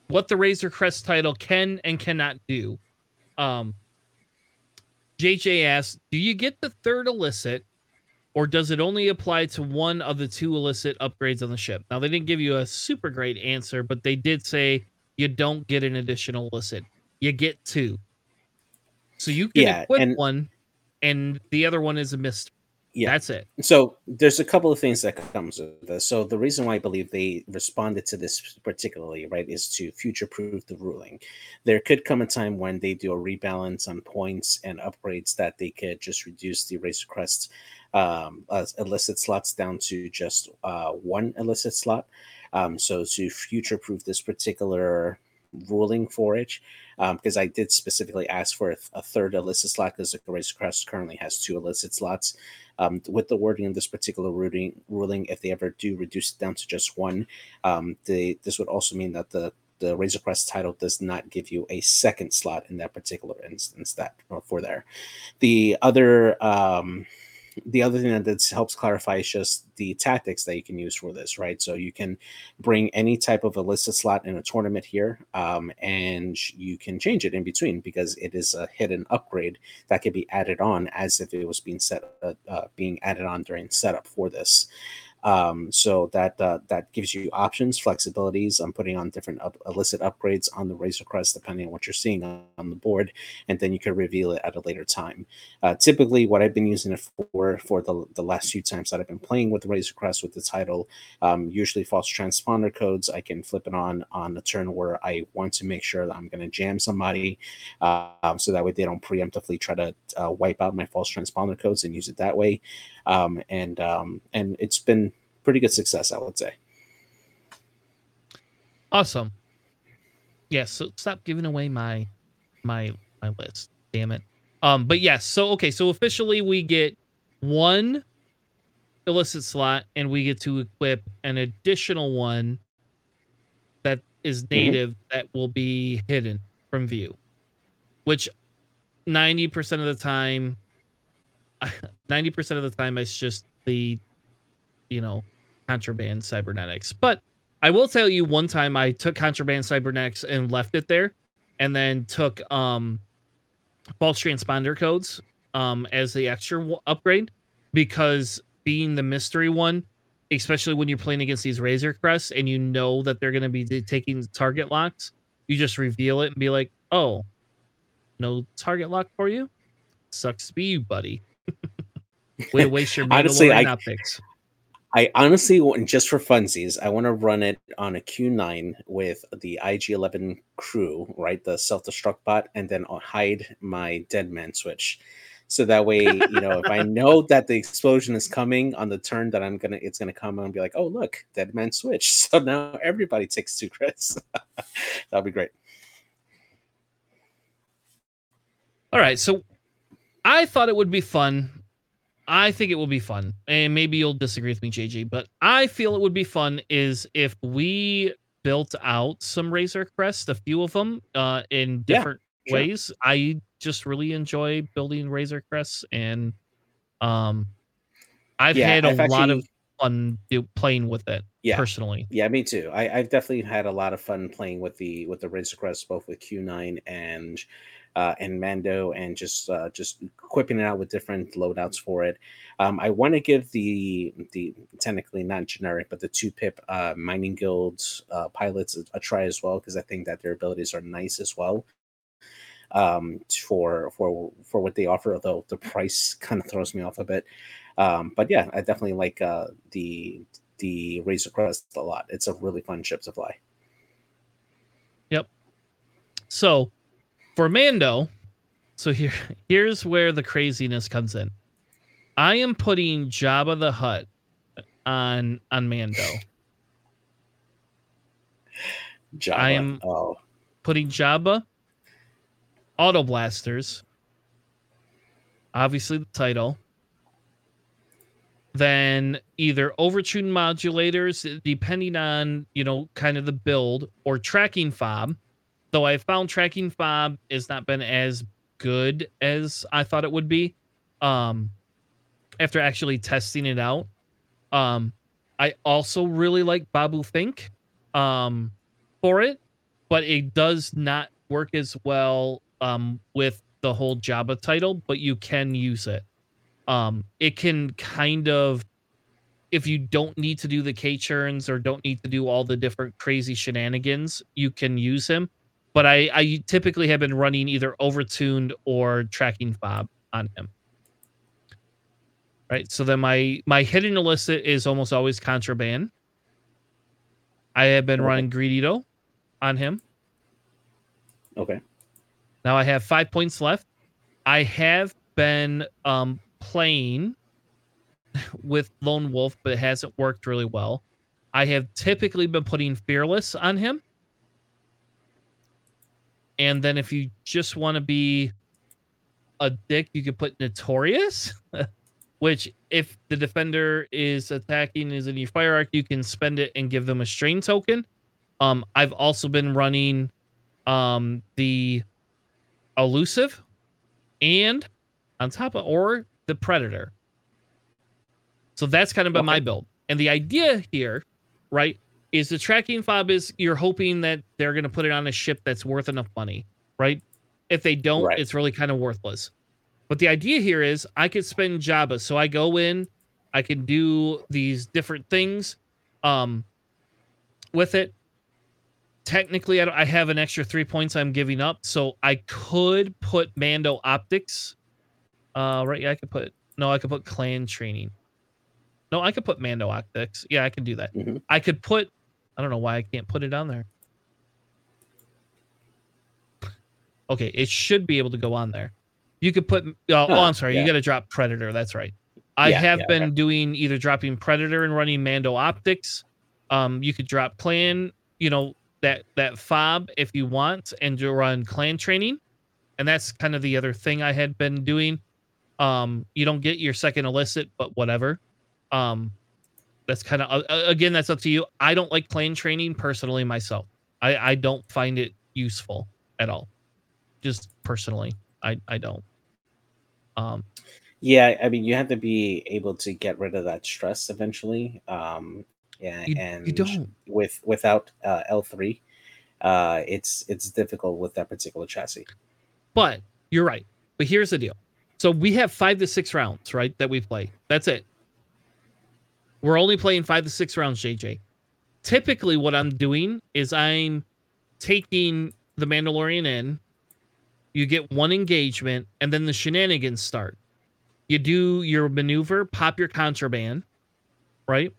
What the Razor Crest title can and cannot do. Um, JJ asked, "Do you get the third illicit?" or does it only apply to one of the two illicit upgrades on the ship? Now, they didn't give you a super great answer, but they did say you don't get an additional illicit. You get two. So you can Yeah, equip and- one, and the other one is a mystery. Yeah. That's it. So there's a couple of things that comes with this. So the reason why I believe they responded to this particularly, right, is to future-proof the ruling. There could come a time when they do a rebalance on points and upgrades that they could just reduce the race Crest um, uh, illicit slots down to just uh, one illicit slot. Um, so to future-proof this particular ruling for it, because I did specifically ask for a, a third illicit slot because the Razor Crest currently has two illicit slots um, with the wording of this particular ruling, ruling, if they ever do reduce it down to just one, um, they, this would also mean that the the Razor Crest title does not give you a second slot in that particular instance that or for there. The other um, the other thing that helps clarify is just the tactics that you can use for this, right? So you can bring any type of illicit slot in a tournament here, um, and you can change it in between because it is a hidden upgrade that could be added on as if it was being set uh, uh, being added on during setup for this. Um, so that uh, that gives you options, flexibilities. I'm putting on different up, illicit upgrades on the Razor Crest depending on what you're seeing on, the board, and then you can reveal it at a later time. Uh, typically, what I've been using it for for the, the last few times that I've been playing with the Razor Crest with the title, um, usually false transponder codes. I can flip it on on a turn where I want to make sure that I'm going to jam somebody, uh, so that way they don't preemptively try to uh, wipe out my false transponder codes and use it that way. Um, and um, and it's been pretty good success, I would say. Awesome. Yes. so stop giving away my my my list. Damn it. Um. But yes. So okay. So officially, we get one illicit slot, and we get to equip an additional one that is native that will be hidden from view, which ninety percent of the time, ninety percent of the time, it's just the, you know, contraband cybernetics. But I will tell you one time I took contraband cybernetics and left it there and then took um false transponder codes um as the extra upgrade because being the mystery one especially when you're playing against these razor crests and you know that they're going to be taking target locks you just reveal it and be like oh no target lock for you sucks to be you buddy way to waste your Honestly, I- I honestly want just for funsies, I want to run it on a Q9 with the IG11 crew, right? The self-destruct bot, and then I'll hide my dead man switch. So that way, you know, if I know that the explosion is coming on the turn that I'm gonna it's gonna come and be like, oh look, dead man switch. So now everybody takes two crits. That'll be great. All right, so I thought it would be fun. I think it will be fun, and maybe you'll disagree with me, JJ, but I feel it would be fun is if we built out some Razor Crest, a few of them, uh, in Yeah, different sure. ways. I just really enjoy building Razor Crests, and um, I've Yeah, had a I've lot of fun playing with it Yeah. personally. Yeah, me too. I, I've definitely had a lot of fun playing with the with the Razor Crest, both with Q9 and uh, and Mando, and just uh, just equipping it out with different loadouts for it. Um, I want to give the the technically not generic, but the two pip uh, mining guild uh, pilots a, a try as well because I think that their abilities are nice as well. um, for for for what they offer. Although the price kind of throws me off a bit. Um, but yeah, I definitely like uh, the the Razor Crest a lot. It's a really fun ship to fly. Yep. So for Mando, so here here's where the craziness comes in. I am putting Jabba the Hutt on on Mando. Jabba. I am oh putting Jabba, Auto Blasters, obviously the title. Then either overtune modulators, depending on you know kind of the build, or tracking fob. Though I found tracking fob has not been as good as I thought it would be. Um, after actually testing it out. Um, I also really like Babu Frik um, for it, but it does not work as well um, with the whole Jabba title, but you can use it. Um, it can kind of, if you don't need to do the K churns or don't need to do all the different crazy shenanigans, you can use him. But I, I typically have been running either overtuned or tracking fob on him right? So then my my hidden illicit is almost always contraband. I have been Okay. running Greedito on him. okay. Now I have five points left. I have been um playing with Lone Wolf, but it hasn't worked really well. I have typically been putting Fearless on him. And then if you just want to be a dick, you could put Notorious, which if the defender is attacking is in your fire arc, you can spend it and give them a strain token. Um, I've also been running um the elusive and on top of or the predator. So that's kind of been my build. And the idea here, right, is the tracking fob is you're hoping that they're going to put it on a ship that's worth enough money, right? If they don't, Right. it's really kind of worthless. But the idea here is I could spend Jabba. So I go in, I can do these different things um, with it. Technically, I, don't- I have an extra three points I'm giving up. So I could put Mando Optics. Uh, right. Yeah, I could put, no, I could put Clan Training. No, I could put Mando Optics. Yeah, I can do that. Mhm. I could put, I don't know why I can't put it on there. Okay, it should be able to go on there. You could put. Oh, oh I'm sorry. You got to drop Predator. That's right. I Yeah, have yeah, been okay. doing either dropping Predator and running Mando Optics. Um, you could drop Clan. You know that that fob if you want, and you run Clan training, and that's kind of the other thing I had been doing. Um, you don't get your second illicit, but whatever. Um, that's kind of uh, again that's up to you. I don't like Clan training personally myself. I I don't find it useful at all. Just personally, I I don't. Um, Yeah, I mean, you have to be able to get rid of that stress eventually. Um, yeah, you, and you don't. with without uh, L three, uh, it's it's difficult with that particular chassis. But you're right. But here's the deal. So we have five to six rounds, right? That we play. That's it. We're only playing five to six rounds, JJ. Typically, what I'm doing is I'm taking the Mandalorian in. You get one engagement, and then the shenanigans start. You do your maneuver, pop your contraband, right?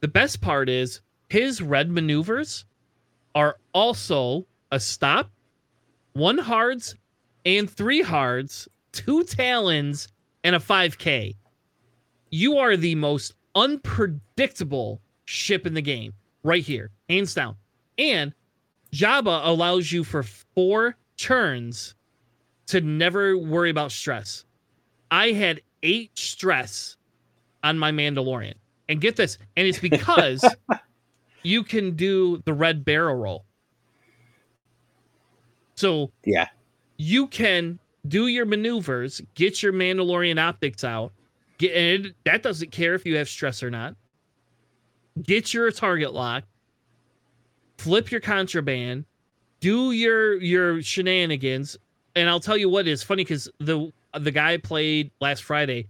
The best part is his red maneuvers are also a stop, one hards, and three hards, two talons, and a 5k. You are the most unpredictable ship in the game right here, hands down. And Jabba allows you for four turns to never worry about stress. I had eight stress on my Mandalorian. And get this, and it's because you can do the red barrel roll. So Yeah, you can do your maneuvers, get your Mandalorian optics out, get and that doesn't care if you have stress or not. Get your target lock, flip your contraband, do your your shenanigans, and I'll tell you what is funny because the the guy played last Friday,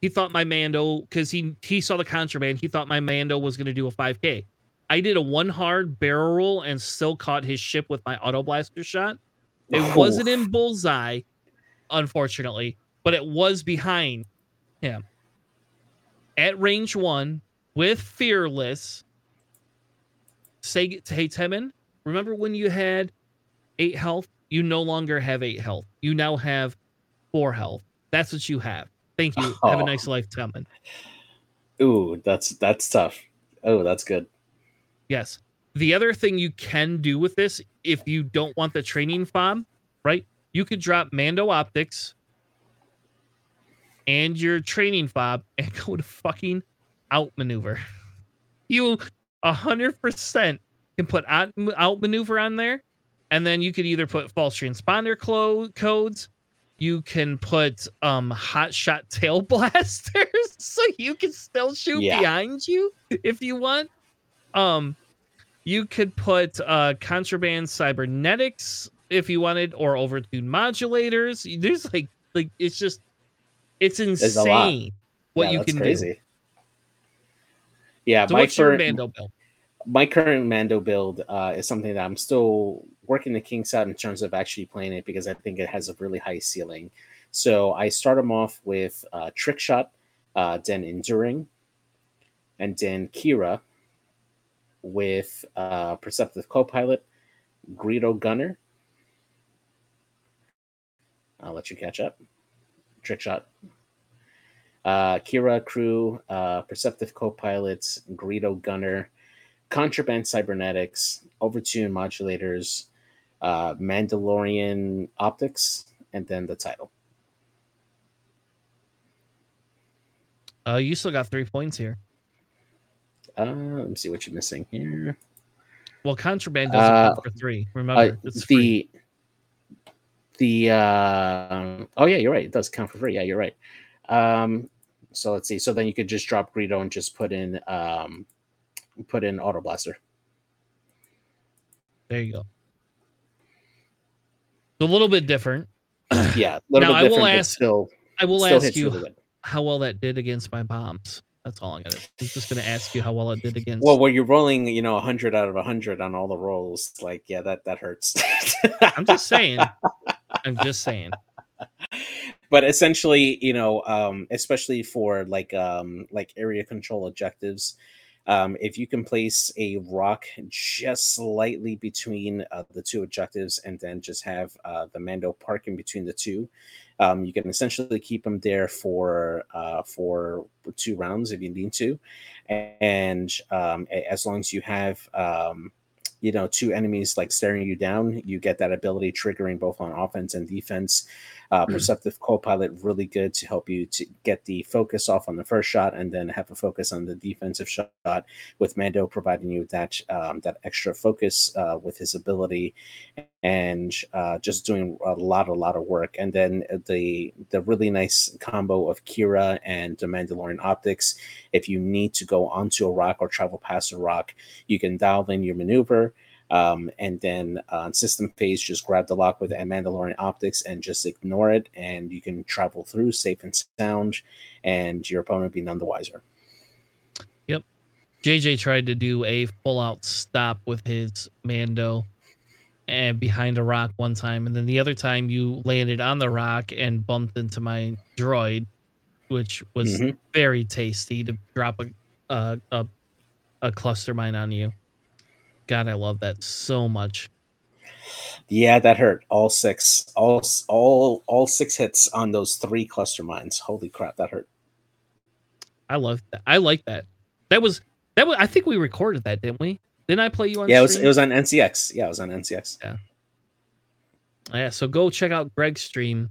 he thought my Mando because he he saw the contraband, he thought my Mando was going to do a 5K. I did a one hard barrel roll and still caught his ship with my auto blaster shot. It Oof. wasn't in bullseye, unfortunately, but it was behind him at range one with fearless. Say, hey Temin, remember when you had eight health? You no longer have eight health. You now have four health. That's what you have. Thank you. Have a Oh. nice life, Temin. Ooh, that's that's tough. Oh, that's good. Yes. The other thing you can do with this, if you don't want the training fob, right? You could drop Mando Optics and your training fob and go to fucking outmaneuver. You a hundred percent can put out outmaneuver on there, and then you could either put false transponder clo- codes. You can put um hot shot tail blasters so you can still shoot Yeah. behind you if you want. Um you could put uh contraband cybernetics if you wanted or overtune modulators. There's like like it's just it's insane what Yeah, you can crazy. do. Yeah, So my current Mando build? my current Mando build uh, is something that I'm still working the kinks out in terms of actually playing it because I think it has a really high ceiling. So I start them off with uh, Trick Shot, uh, then Enduring, and then Qi'ra with uh, Perceptive Copilot, Greedo Gunner. I'll let you catch up. Trick Shot. Uh, Qi'ra Crew, uh, Perceptive Copilots, Greedo Gunner, Contraband Cybernetics, Overtune Modulators, uh, Mandalorian Optics, and then the title. Uh you still got three points here. Uh, let me see what you're missing here. Well, contraband doesn't Uh, count for three. Uh, Remember, it's free. The uh, oh yeah, you're right. It does count for free. Yeah, you're right. Um, so let's see. So then you could just drop Greedo and just put in um, put in Auto Blaster. There you go. It's a little bit different. Yeah, a little Now, I bit will ask- still I will ask you how well that did against my bombs. That's all I'm gonna. I'm just gonna ask you how well it did against. Well, when you're rolling, you know, hundred out of hundred on all the rolls, like yeah, that that hurts. I'm just saying. I'm just saying. but essentially, you know, um, especially for like um like area control objectives, um, if you can place a rock just slightly between uh, the two objectives and then just have uh, the Mando park in between the two, um, you can essentially keep them there for uh, for two rounds if you need to, and um, as long as you have um, you know two enemies like staring you down, you get that ability triggering both on offense and defense. Uh, Hmm. Perceptive Copilot really good to help you to get the focus off on the first shot and then have a focus on the defensive shot. With Mando providing you that um, that extra focus uh, with his ability and uh, just doing a lot, a lot of work. And then the the really nice combo of Qi'ra and the Mandalorian optics. If you need to go onto a rock or travel past a rock, you can dial in your maneuver. Um, and then on system phase, just grab the lock with the Mandalorian optics and just ignore it, and you can travel through safe and sound, and your opponent be none the wiser. Yep. JJ tried to do a full out stop with his Mando and behind a rock one time, and then the other time you landed on the rock and bumped into my droid, which was Mhm. very tasty to drop a a, a a cluster mine on you. God, I love that so much. Yeah, that hurt. All six, all all all six hits on those three cluster mines. Holy crap, that hurt. I love that. I like that. That was that was. I think we recorded that, didn't we? Didn't I play you on? Yeah, it was it was on NCX. Yeah, it was on NCX. Yeah. So go check out Greg's stream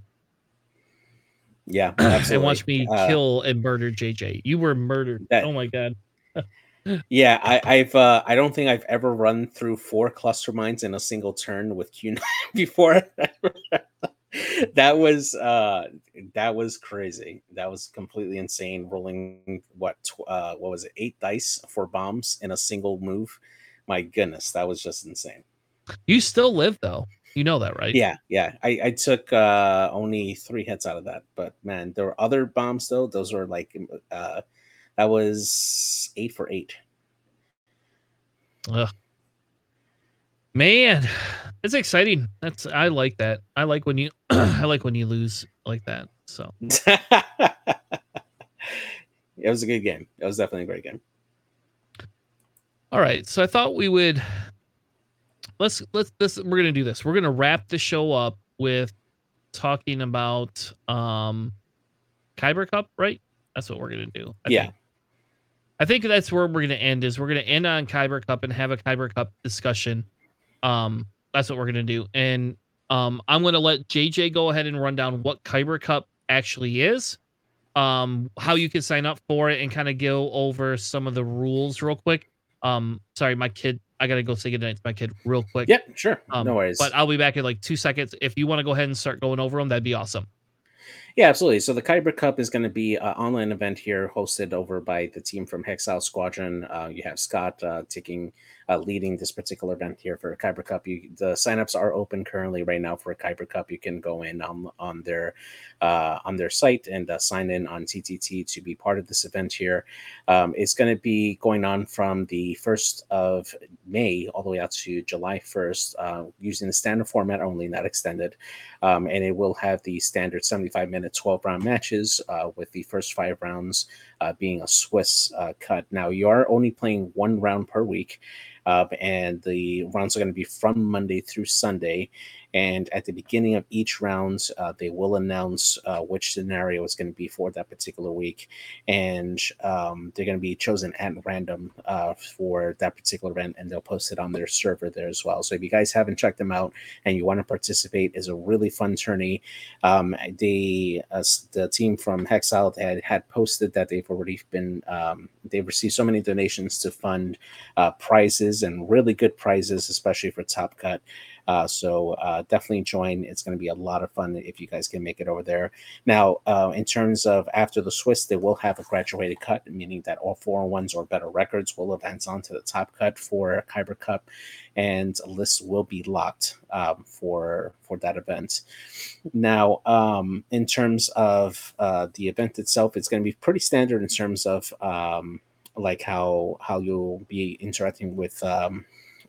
Yeah, absolutely. and watch me Uh, kill and murder JJ. You were murdered. That- oh my god. Yeah, I, I've uh, I don't think I've ever run through four cluster mines in a single turn with Q9 before. that was uh that was crazy. That was completely insane. Rolling what tw- uh what was it? Eight dice for bombs in a single move. My goodness, that was just insane. You still live though. You know that, right? Yeah, yeah. I, I took uh only three hits out of that, but man, there were other bombs though. Those were like uh that was eight for eight. Ugh. Man, it's exciting. That's I like that. I like when you I like when you lose like that. So it was a good game. It was definitely a great game. All right, so I thought we would let's let's this we're gonna do this. We're gonna wrap the show up with talking about um Kyber Cup, right? That's what we're gonna do. I yeah. Think. I think that's where we're gonna end. Is we're gonna end on Kyber Cup and have a Kyber Cup discussion. Um, that's what we're gonna do, and um, I'm gonna let JJ go ahead and run down what Kyber Cup actually is, um, how you can sign up for it, and kind of go over some of the rules real quick. Um, sorry, my kid. I gotta go say goodnight to my kid real quick. Yep, sure. Um, no worries. But I'll be back in like two seconds. If you want to go ahead and start going over them, that'd be awesome. Yeah, absolutely. So the Kyber Cup is going to be an online event here, hosted over by the team from Hexile Squadron. Uh, you have Scott uh, taking uh, leading this particular event here for Kyber Cup. You, the signups are open currently right now for Kyber Cup. You can go in on on their uh, on their site and uh, sign in on TTT to be part of this event here. Um, it's going to be going on from the first of May all the way out to July first, uh, using the standard format only, not extended, um, and it will have the standard seventy-five minute, twelve round matches uh, with the first five rounds uh, being a Swiss uh, cut. Now you are only playing one round per week. Uh, and the rounds are going to be from Monday through Sunday. And at the beginning of each round, uh, they will announce uh, which scenario is going to be for that particular week. And um, they're going to be chosen at random uh, for that particular event, and they'll post it on their server there as well. So if you guys haven't checked them out and you want to participate, is a really fun tourney. Um, they, uh, the team from Hexile had, had posted that they've already been, um, they've received so many donations to fund uh, prizes and really good prizes, especially for Top Cut. Uh, so uh, definitely join. It's going to be a lot of fun if you guys can make it over there. Now, uh, in terms of after the Swiss, they will have a graduated cut, meaning that all four ones or better records will advance on to the top cut for Kyber Cup, and a list will be locked um, for for that event. Now, um, in terms of uh, the event itself, it's going to be pretty standard in terms of um, like how how you'll be interacting with um,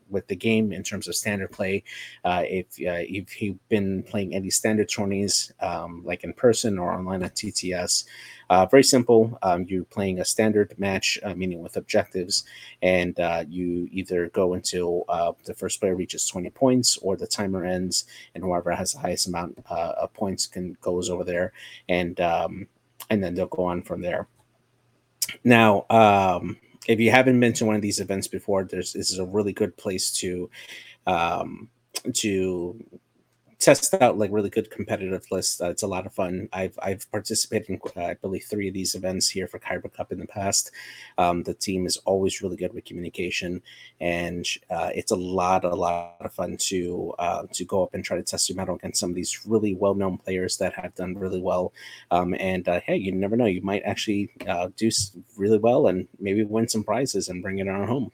with the game in terms of standard play. Uh, if uh, if you've been playing any standard tourneys, um, like in person or online at TTS, uh, very simple. Um, you're playing a standard match, uh, meaning with objectives, and you either go until the first player reaches 20 points or the timer ends, and whoever has the highest amount of points can goes over there, and um, and then they'll go on from there. Now, um, if you haven't been to one of these events before, there's this is a really good place to um, to test out like really good competitive lists. Uh, it's a lot of fun. I've I've participated in uh, I believe three of these events here for Kyber Cup in the past. Um, the team is always really good with communication, and uh, it's a lot a lot of fun to uh, to go up and try to test your metal against some of these really well known players that have done really well. Um, and uh, hey, you never know, you might actually uh, do really well and maybe win some prizes and bring it on home.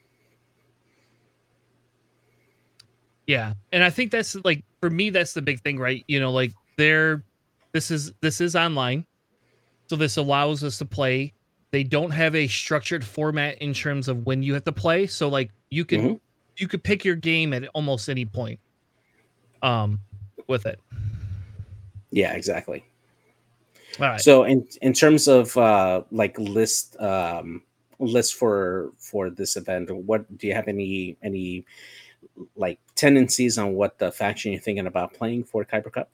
Yeah, and I think that's like for me that's the big thing, right? You know, like there this is this is online. So this allows us to play. They don't have a structured format in terms of when you have to play. So like you can mm-hmm. you could pick your game at almost any point um with it. Yeah, exactly. All right. So in in terms of uh like list um list for for this event, what do you have any any like tendencies on what the faction you're thinking about playing for Kyber Cup?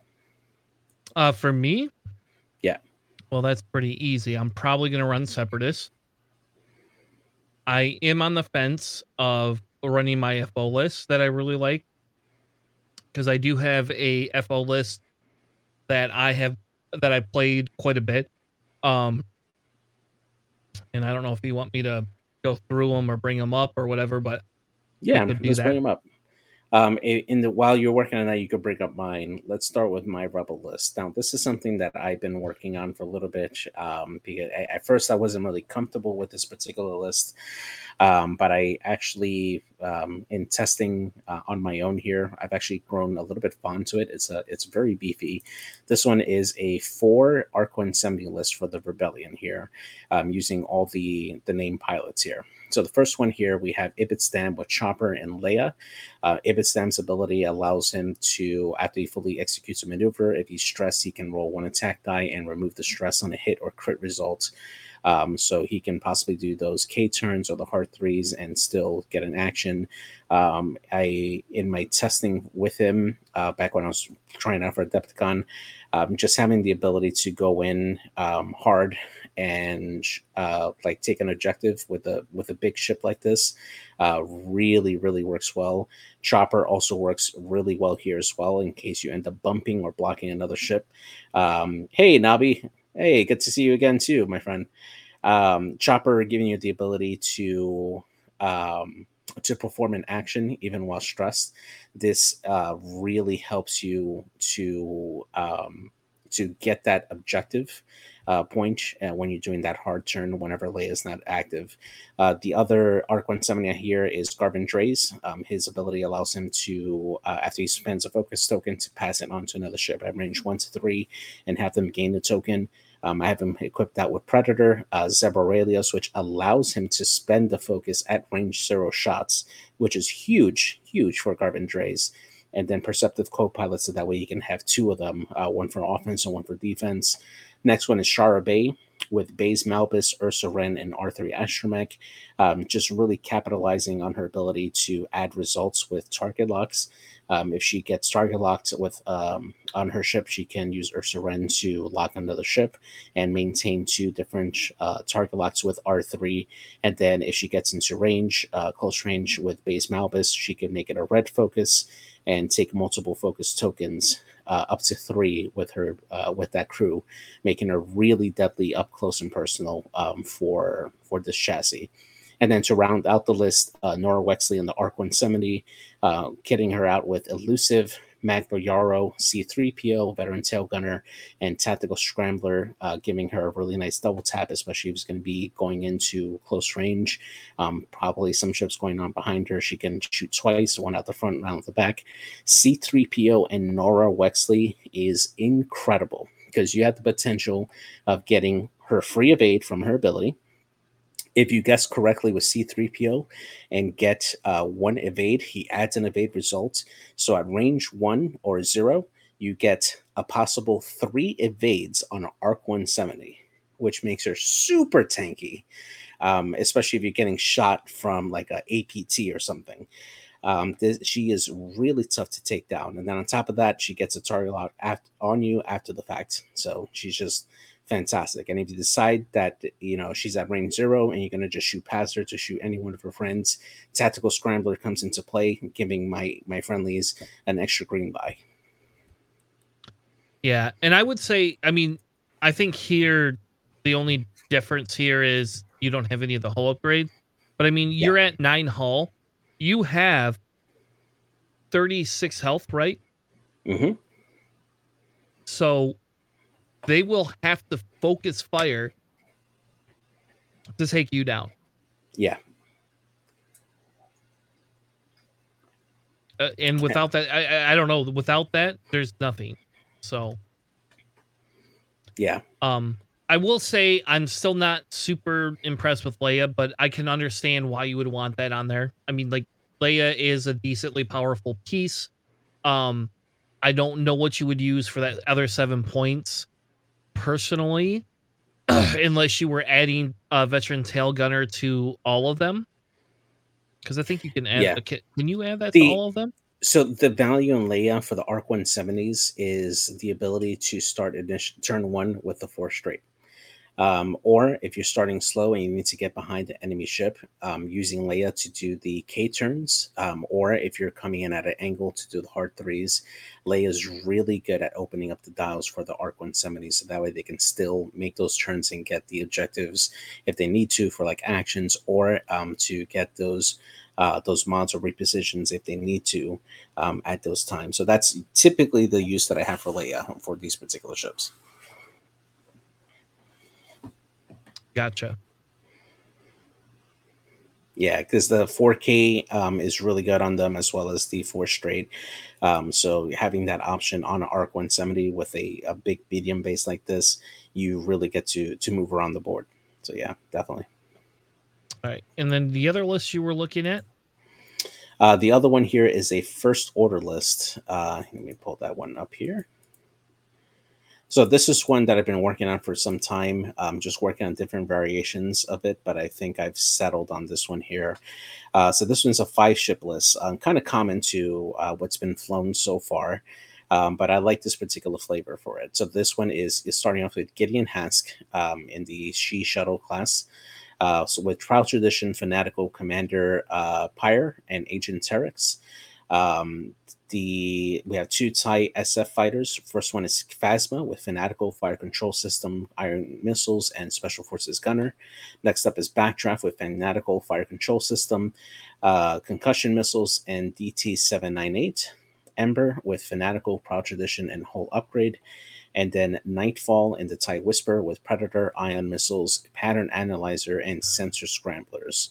Uh, for me, yeah. Well, that's pretty easy. I'm probably gonna run Separatist. I am on the fence of running my FO list that I really like because I do have a FO list that I have that I played quite a bit. Um, and I don't know if you want me to go through them or bring them up or whatever, but yeah, let's bring them up. Um, in the while you're working on that, you could bring up mine. Let's start with my rebel list. Now, this is something that I've been working on for a little bit. Um, because I, at first I wasn't really comfortable with this particular list, um, but I actually, um, in testing uh, on my own here, I've actually grown a little bit fond to it. It's a, it's very beefy. This one is a four Arc 170 list for the Rebellion here, um, using all the the name pilots here. So the first one here, we have Ibtisam with Chopper and Leia. Uh, Ibtisam's ability allows him to, after he fully executes a maneuver, if he's stressed, he can roll one attack die and remove the stress on a hit or crit result. Um, so he can possibly do those K turns or the hard threes and still get an action. Um, I in my testing with him uh, back when I was trying out for Adepticon, um, just having the ability to go in um, hard and uh, like take an objective with a with a big ship like this uh, really really works well. Chopper also works really well here as well in case you end up bumping or blocking another ship. Um, hey Nabi, hey, good to see you again too, my friend. Um, Chopper giving you the ability to um, to perform an action even while stressed. This uh, really helps you to um, to get that objective uh, point uh, when you're doing that hard turn whenever Leia is not active. Uh, the other Arc 170 here is Garvin Dreis. Um, his ability allows him to, uh, after he spends a focus token, to pass it on to another ship at range one to three and have them gain the token. Um, I have him equipped out with Predator, uh, which allows him to spend the focus at range zero shots, which is huge, huge for Garvin Dreis. And then Perceptive Co-Pilot, so that way you can have two of them, uh, one for offense and one for defense. Next one is Shara Bey with Baze Malbus, Ursa Wren, and R3 Astromech. Um, just really capitalizing on her ability to add results with target locks. Um, if she gets target locked with um, on her ship, she can use Ursa Wren to lock another ship and maintain two different uh, target locks with R3. And then if she gets into range, uh, close range with Baze Malbus, she can make it a red focus and take multiple focus tokens uh, up to three with her uh, with that crew, making her really deadly up close and personal um, for for this chassis. And then to round out the list, uh, Norra Wexley in the Arc 170, uh, her out with Elusive, Magva Yarro, C3PO, Veteran Tail Gunner, and Tactical Scrambler, uh, giving her a really nice double tap, especially if it's going to be going into close range. Um, probably some ships going on behind her. She can shoot twice, one out the front, one out the back. C3PO and Norra Wexley is incredible because you have the potential of getting her free evade from her ability if you guess correctly with C3PO and get uh, one evade, he adds an evade result. So at range one or zero, you get a possible three evades on an Arc 170, which makes her super tanky, um, especially if you're getting shot from like a APT or something. Um, this, she is really tough to take down. And then on top of that, she gets a target lock on you after the fact. So she's just fantastic. And if you decide that you know she's at range zero and you're gonna just shoot past her to shoot any one of her friends, tactical scrambler comes into play, giving my my friendlies an extra green buy. Yeah, and I would say, I mean, I think here the only difference here is you don't have any of the hull upgrades. But I mean, you're at nine hull, you have 36 health, right? Mm-hmm. So they will have to focus fire to take you down. Yeah. Uh, and without that, I, I don't know. Without that, there's nothing. So, yeah. Um, I will say I'm still not super impressed with Leia, but I can understand why you would want that on there. I mean, like Leia is a decently powerful piece. Um, I don't know what you would use for that other seven points personally, unless you were adding a veteran tail gunner to all of them. Because I think you can add. Yeah. A, can you add that the, to all of them? So the value in Leia for the Arc 170s is the ability to start initial turn one with the four straight. Um, or if you're starting slow and you need to get behind the enemy ship, um, using Leia to do the K turns, um, or if you're coming in at an angle to do the hard threes, Leia is really good at opening up the dials for the Arc 170, so that way they can still make those turns and get the objectives if they need to for like actions, or um, to get those uh, those mods or repositions if they need to um, at those times. So that's typically the use that I have for Leia for these particular ships. Gotcha. Yeah, because the 4K um, is really good on them as well as the four straight. Um, so having that option on an Arc 170 with a, a big medium base like this, you really get to to move around the board. So yeah, definitely. All right. And then the other list you were looking at? Uh, the other one here is a first order list. Uh, let me pull that one up here. So this is one that I've been working on for some time. Um, just working on different variations of it, but I think I've settled on this one here. Uh, so this one's a five ship list, um, kind of common to uh, what's been flown so far. Um, but I like this particular flavor for it. So this one is, is starting off with Gideon Hask um, in the Xi Shuttle class. Uh, so with Proud Tradition, Fanatical Commander uh, Pyre and Agent Terex. Um, the we have two TIE SF fighters. First one is Phasma with Fanatical Fire Control System, Ion Missiles, and Special Forces Gunner. Next up is Backdraft with Fanatical Fire Control System, uh, Concussion Missiles, and DT 798. Ember with Fanatical, Proud Tradition, and Hull Upgrade. And then Nightfall and the TIE Whisper with Predator, Ion Missiles, Pattern Analyzer, and Sensor Scramblers.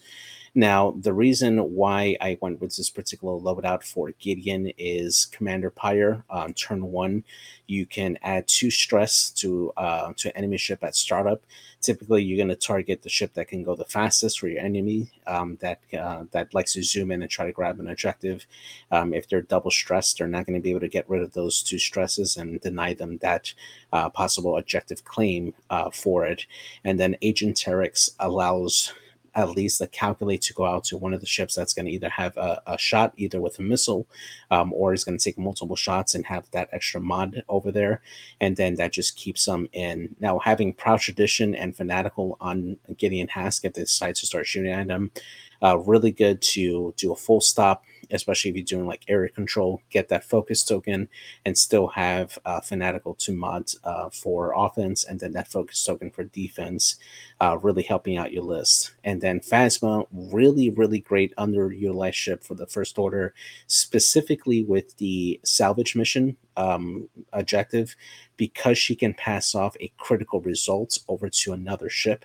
Now, the reason why I went with this particular loadout for Gideon is Commander Pyre on turn one. You can add two stress to uh, to enemy ship at startup. Typically, you're going to target the ship that can go the fastest for your enemy um, that uh, that likes to zoom in and try to grab an objective. Um, if they're double stressed, they're not going to be able to get rid of those two stresses and deny them that uh, possible objective claim uh, for it. And then Agent Terex allows at least a calculate to go out to one of the ships that's going to either have a, a, shot either with a missile um, or is going to take multiple shots and have that extra mod over there. And then that just keeps them in. Now having proud tradition and fanatical on gideon hask if they decide to start shooting at them uh, really good to do a full stop especially if you're doing like area control, get that focus token and still have uh, Fanatical to mod uh, for offense and then that focus token for defense, uh, really helping out your list. And then Phasma, really, really great underutilized ship for the First Order, specifically with the salvage mission um, objective, because she can pass off a critical result over to another ship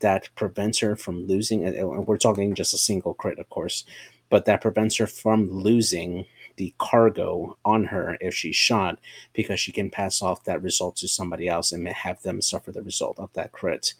that prevents her from losing. And we're talking just a single crit, of course, but that prevents her from losing the cargo on her if she's shot because she can pass off that result to somebody else and have them suffer the result of that crit.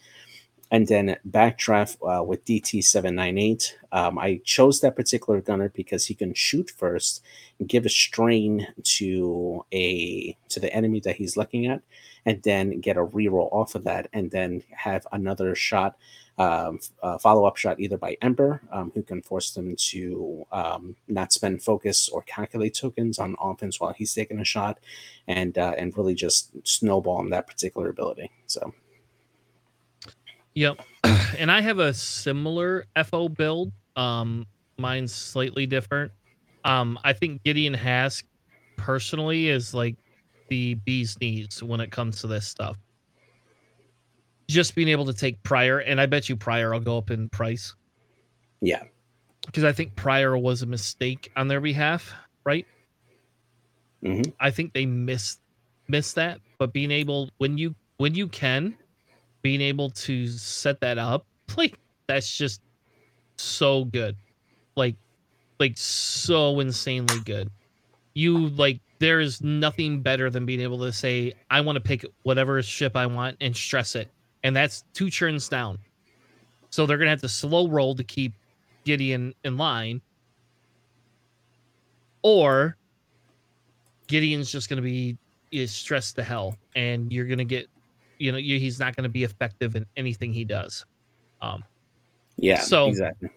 And then backdraft uh, with DT798. Um, I chose that particular gunner because he can shoot first, and give a strain to a to the enemy that he's looking at, and then get a reroll off of that, and then have another shot um, follow up shot either by Ember, um, who can force them to um, not spend focus or calculate tokens on offense while he's taking a shot, and uh, and really just snowball on that particular ability. So, yep. And I have a similar FO build. Um, mine's slightly different. Um, I think Gideon Hask personally is like the bee's knees when it comes to this stuff just being able to take Pyre, and I bet you Pyre will go up in price. Yeah. Because I think Pyre was a mistake on their behalf, right? Mm-hmm. I think they missed missed that, but being able when you when you can, being able to set that up, like that's just so good. Like like so insanely good. You like there is nothing better than being able to say, I want to pick whatever ship I want and stress it and that's two churns down. So they're gonna have to slow roll to keep Gideon in line, or Gideon's just gonna be is stressed to hell, and you're gonna get, you know, you, he's not gonna be effective in anything he does. Um, yeah. So exactly.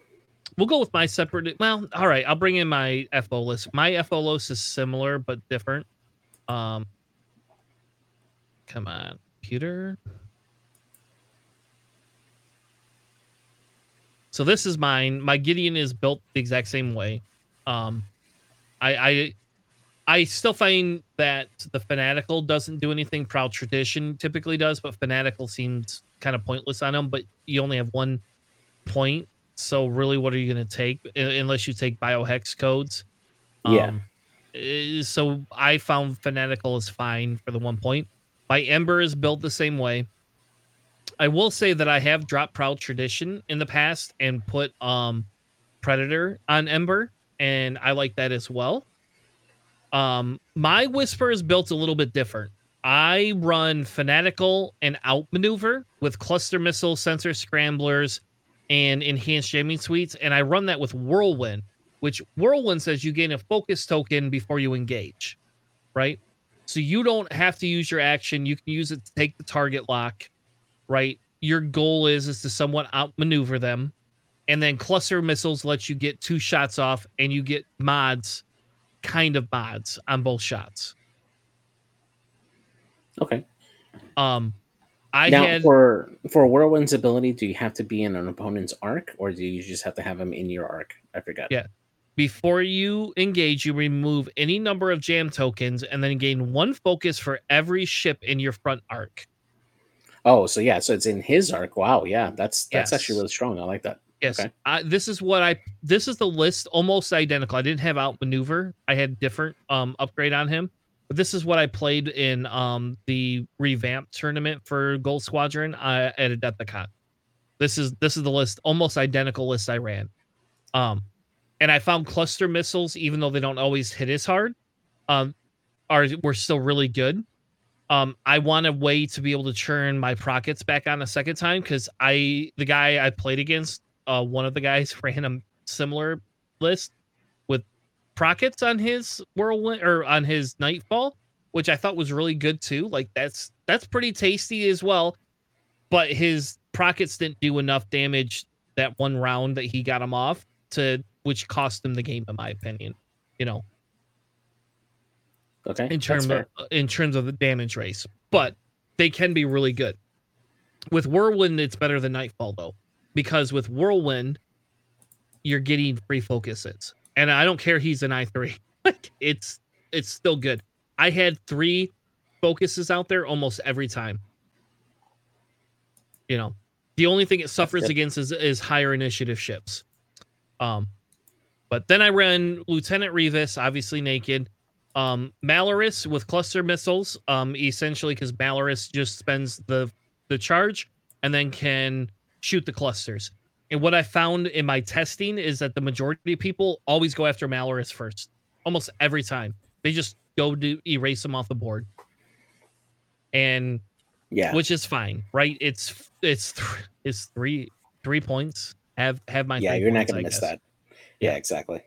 We'll go with my separate. Well, all right. I'll bring in my FO list. My FO list is similar but different. Um, come on, computer. So this is mine. My Gideon is built the exact same way. Um, I, I I still find that the fanatical doesn't do anything proud tradition typically does, but fanatical seems kind of pointless on them. But you only have one point, so really, what are you going to take unless you take biohex codes? Yeah. Um, eh, so I found fanatical is fine for the one point. My Ember is built the same way. I will say that I have dropped Proud Tradition in the past and put um Predator on Ember, and I like that as well. Um, my Whisper is built a little bit different. I run Fanatical and Outmaneuver with cluster missile sensor scramblers and enhanced jamming suites, and I run that with Whirlwind, which Whirlwind says you gain a focus token before you engage, right? So you don't have to use your action. You can use it to take the target lock, right? Your goal is is to somewhat outmaneuver them, and then cluster missiles lets you get two shots off, and you get mods, kind of mods on both shots. Okay. Um, I now had for for whirlwind's ability, do you have to be in an opponent's arc, or do you just have to have him in your arc? I forgot. Yeah. before you engage, you remove any number of jam tokens, and then gain one focus for every ship in your front arc. Oh, so yeah, so it's in his arc. Wow, yeah, that's that's actually really strong. I like that. Yes, Okay. I, this is what I. This is the list, almost identical. I didn't have outmaneuver. I had different um upgrade on him, this is what I played in um the revamp tournament for Gold Squadron uh, at Adepticon. This is this is the list, almost identical list I ran. Um, and I found cluster missiles, even though they don't always hit as hard, um, are were still really good. Um, I want a way to be able to churn my prockets back on a second time because I the guy I played against, uh, one of the guys ran a similar list prockets on his whirlwind or on his nightfall, which I thought was really good too. Like that's that's pretty tasty as well. But his prockets didn't do enough damage that one round that he got him off to which cost him the game in my opinion. You know, Okay, in terms of in terms of the damage race, but they can be really good. With Whirlwind, it's better than Nightfall though, because with Whirlwind, you're getting free focuses, and I don't care he's an I three, like it's it's still good. I had three focuses out there almost every time. You know, the only thing it suffers against is is higher initiative ships. Um, but then I ran Lieutenant Rivas, obviously naked. Um, Malarus with cluster missiles, um, essentially because Malarus just spends the the charge and then can shoot the clusters. And what I found in my testing is that the majority of people always go after Malarus first, almost every time. They just go to erase them off the board, and Yeah, which is fine, right? It's it's th- it's three three points. Have have my yeah, you're not gonna I miss guess. that. Yeah, exactly.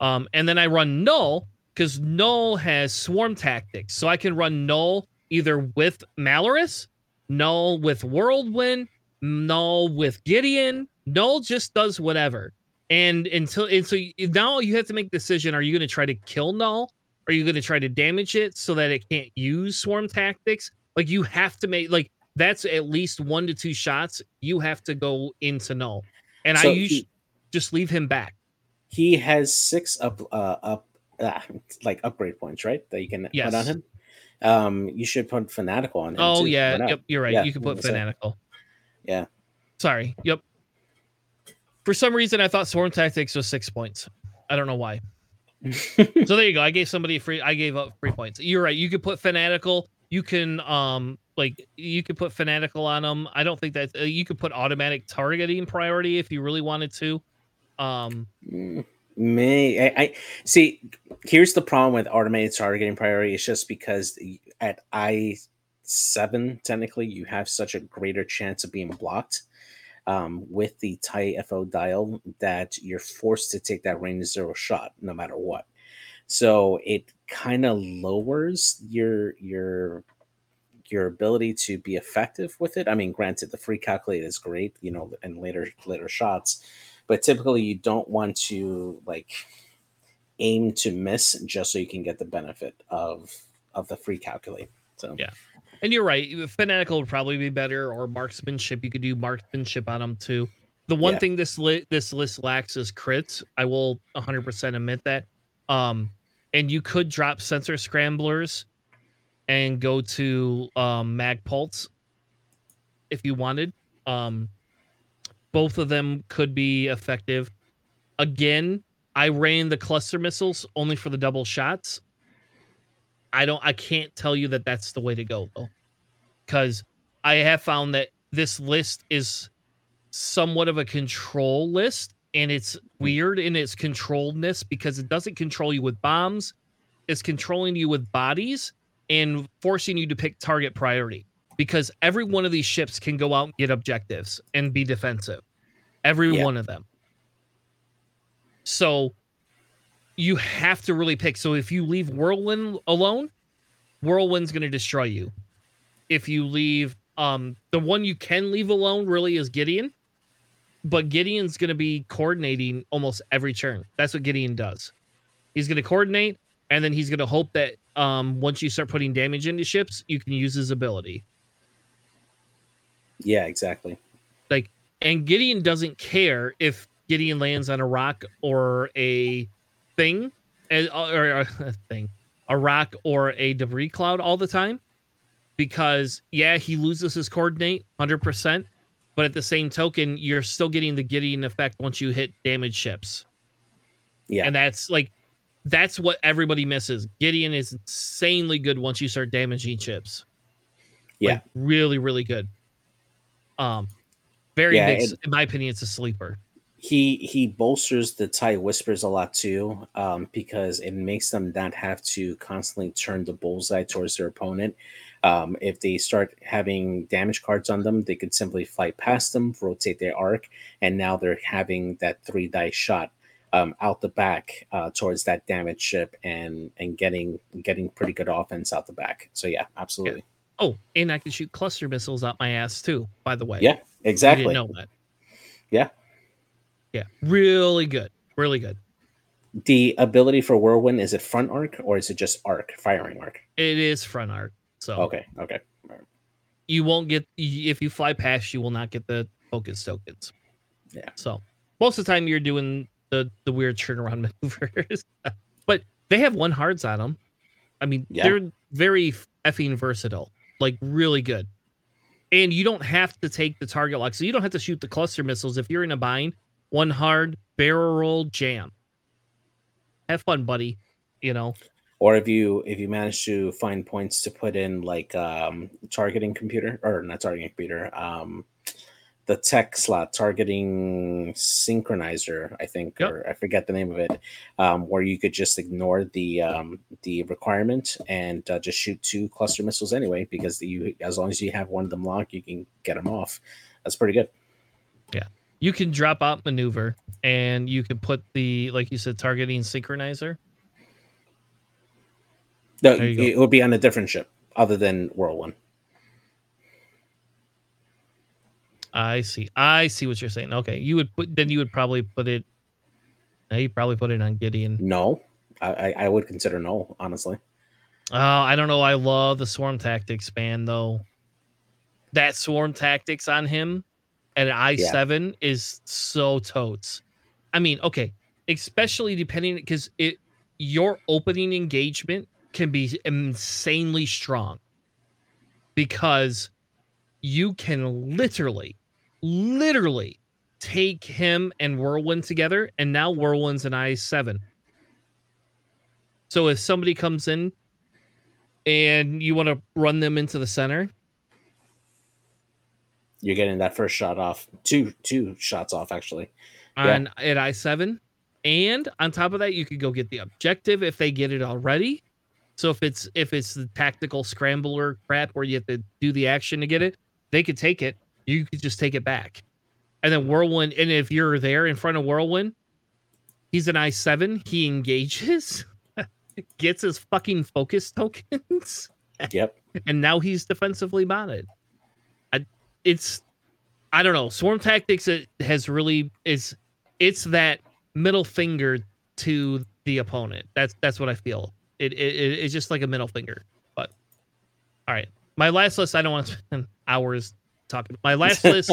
Um, and then I run null because null has swarm tactics, so I can run null either with Malarus, null with Whirlwind, null with Gideon. Null just does whatever, and until and so now you have to make a decision: Are you going to try to kill null? Are you going to try to damage it so that it can't use swarm tactics? Like you have to make like that's at least one to two shots. You have to go into null, and So I usually he- just leave him back. He has six up uh up uh, like upgrade points, right? That you can Yes. put on him. Um, you should put fanatical on him. Oh too. yeah, yep, you're right. Yeah, you can put fanatical. Yeah. Sorry. Yep. For some reason, I thought swarm tactics was six points. I don't know why. so there you go. I gave somebody free. I gave up free points. You're right. You could put fanatical. You can um like you could put fanatical on them. I don't think that uh, you could put automatic targeting priority if you really wanted to. Um. May I, I see? Here's the problem with automated targeting priority. It's just because at I seven technically you have such a greater chance of being blocked um, with the tight FO dial that you're forced to take that range zero shot no matter what. So it kind of lowers your your your ability to be effective with it. I mean, granted, the free calculate is great, you know, and later later shots, but typically you don't want to like aim to miss just so you can get the benefit of of the free calculate. So Yeah. And you're right. Fanatical would probably be better, or marksmanship. You could do marksmanship on them too. The one Yeah. thing this li- this list lacks is crits. I will 100% admit that. Um, and you could drop sensor scramblers and go to um, mag pulse if you wanted. Um, both of them could be effective. Again, I ran the cluster missiles only for the double shots. I don't I can't tell you that that's the way to go though. Cuz I have found that this list is somewhat of a control list and it's hmm. weird in its controlledness because it doesn't control you with bombs. It's controlling you with bodies and forcing you to pick target priority. because every hmm. one of these ships can go out and get objectives and be defensive. Every Yeah. one of them. So you have to really pick. So if you leave Whirlwind alone, Whirlwind's going to destroy you. If you leave um the one you can leave alone really is Gideon, but Gideon's going to be coordinating almost every turn. That's what Gideon does. He's going to coordinate and then he's going to hope that um once you start putting damage into ships, you can use his ability. Yeah, exactly. Like and Gideon doesn't care if Gideon lands on a rock or a thing or a thing, a rock or a debris cloud all the time because yeah, he loses his coordinate 100%, but at the same token, you're still getting the Gideon effect once you hit damage ships. Yeah. And that's like that's what everybody misses. Gideon is insanely good once you start damaging ships. Yeah. Like, really, really good. Um, very Yeah, big. it- in my opinion, it's a sleeper. He he bolsters the tie whispers a lot too um, because it makes them not have to constantly turn the bullseye towards their opponent um, if they start having damage cards on them they could simply fly past them rotate their arc and now they're having that three dice shot um, out the back uh, towards that damage ship and and getting getting pretty good offense out the back so yeah absolutely Oh, and I can shoot cluster missiles out my ass too. By the way, yeah I exactly didn't know that. Yeah. Yeah, really good, really good. the ability for whirlwind is it front arc or is it just arc firing arc It is front arc, so okay okay you won't get if you fly past, you will not get the focus tokens. Yeah. So most of the time you're doing the the weird turnaround maneuvers, but they have one hards on them. I mean, Yeah. they're very effing versatile, like really good. And you don't have to take the target lock, so you don't have to shoot the cluster missiles if you're in a bind. One hard barrel roll jam. Have fun, buddy. You know, or if you if you manage to find points to put in like um targeting computer or not targeting computer um the tech slot targeting synchronizer i think Yep. or i forget the name of it um where you could just ignore the um the requirement and uh, just shoot two cluster missiles anyway because you as long as you have one of them locked you can get them off that's pretty good you can drop out maneuver, and you can put the like you said targeting synchronizer. no, it would be on a different ship other than whirlwind I see. I see what you're saying. Okay, you would put then you would probably put it. uh, You probably put it on Gideon. no I, I would consider no honestly Oh, I don't know. I love the swarm tactics ban though. That swarm tactics on him at I seven is so totes. I mean, okay, especially depending because it your opening engagement can be insanely strong because you can literally, literally take him and Whirlwind together, and now Whirlwind's an I seven. So if somebody comes in and you want to run them into the center, you're getting that first shot off two two shots off actually Yeah. on at I seven, and on top of that, you could go get the objective if they get it already. So if it's if it's the tactical scrambler crap where you have to do the action to get it, they could take it. You could just take it back, and then whirlwind. And if you're there in front of whirlwind, he's an I seven. He engages, gets his fucking focus tokens, yep and now he's defensively bonded. It's I don't know. Swarm tactics it has really is it's that middle finger to the opponent. That's that's what I feel. It, it it- it's just like a middle finger. But all right, my last list. I don't want to spend hours talking. My last list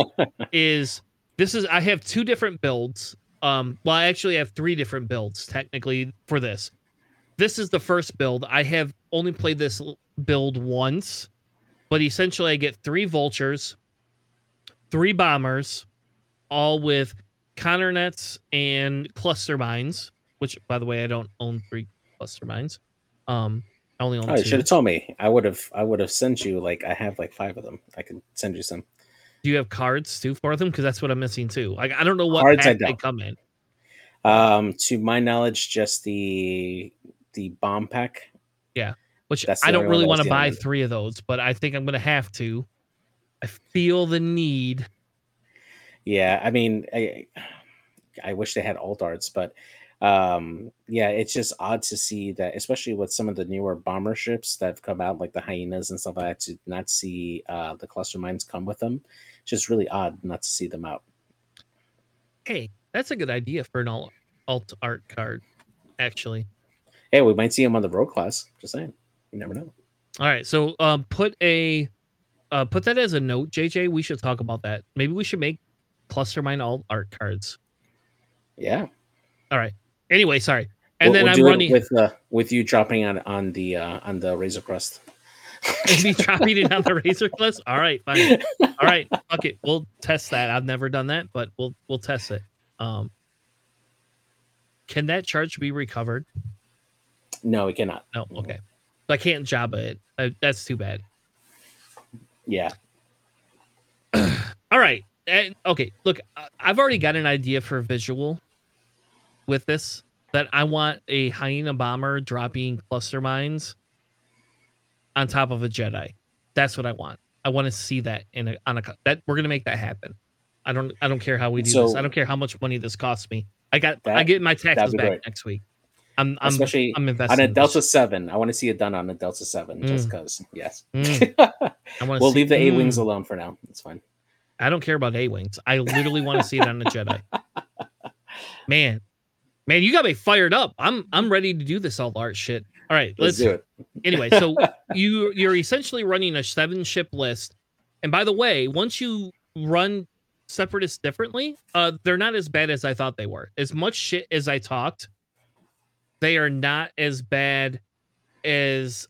is this is I have two different builds. Um, well, I actually have three different builds technically for this. This is the first build. I have only played this build once, but essentially I get three vultures, three bombers, all with counter nets and cluster mines. Which, by the way, I don't own three cluster mines. Um, I only own oh you should have told me i would have i would have sent you like i have like five of them i can send you some Do you have cards too for them? Because that's what I'm missing too. Like I don't know what Cards I don't. come in. um to my knowledge just the the bomb pack Yeah, Which I don't really want to buy three of those, but I think I'm gonna have to I feel the need. Yeah, I mean, I, I wish they had alt arts, but um, yeah, it's just odd to see that, especially with some of the newer bomber ships that have come out, like the hyenas and stuff like that, to not see uh, the cluster mines come with them. It's just really odd not to see them out. Hey, that's a good idea for an alt, alt art card, actually. Hey, we might see them on the road class. Just saying, you never know. All right, so um, put a uh, put that as a note, JJ. We should talk about that. Maybe we should make cluster mine all art cards. Yeah. All right. Anyway, sorry. And We'll- then we'll I'm running with uh, with you dropping on on the uh, on the Razor Crest. and me dropping it on the razor cliffs. All right, fine. All right, fuck it. We'll test that. I've never done that, but we'll we'll test it. Um, can that charge be recovered? no, we cannot. No. Okay. So I can't job it. That's too bad. Yeah. All right. And, okay. Look, I've already got an idea for a visual with this that I want a hyena bomber dropping cluster mines on top of a Jedi. That's what I want. I want to see that in a on a that we're gonna make that happen. I don't I don't care how we do this. I don't care how much money this costs me. I got I get my taxes back great. next week. I'm I'm Especially I'm invested on a in this. Delta Seven. I want to see it done on a Delta Seven, just Mm. because. Yes. Mm, we'll leave the A wings alone for now. It's fine. I don't care about A wings. I literally want to see it on the Jedi. Man, man, you got me fired up. I'm I'm ready to do this all art shit. All right, Let's, let's, do it. anyway. So you you're essentially running a seven ship list, and by the way, once you run separatists differently, uh, they're not as bad as I thought they were. As much shit as I talked, they are not as bad as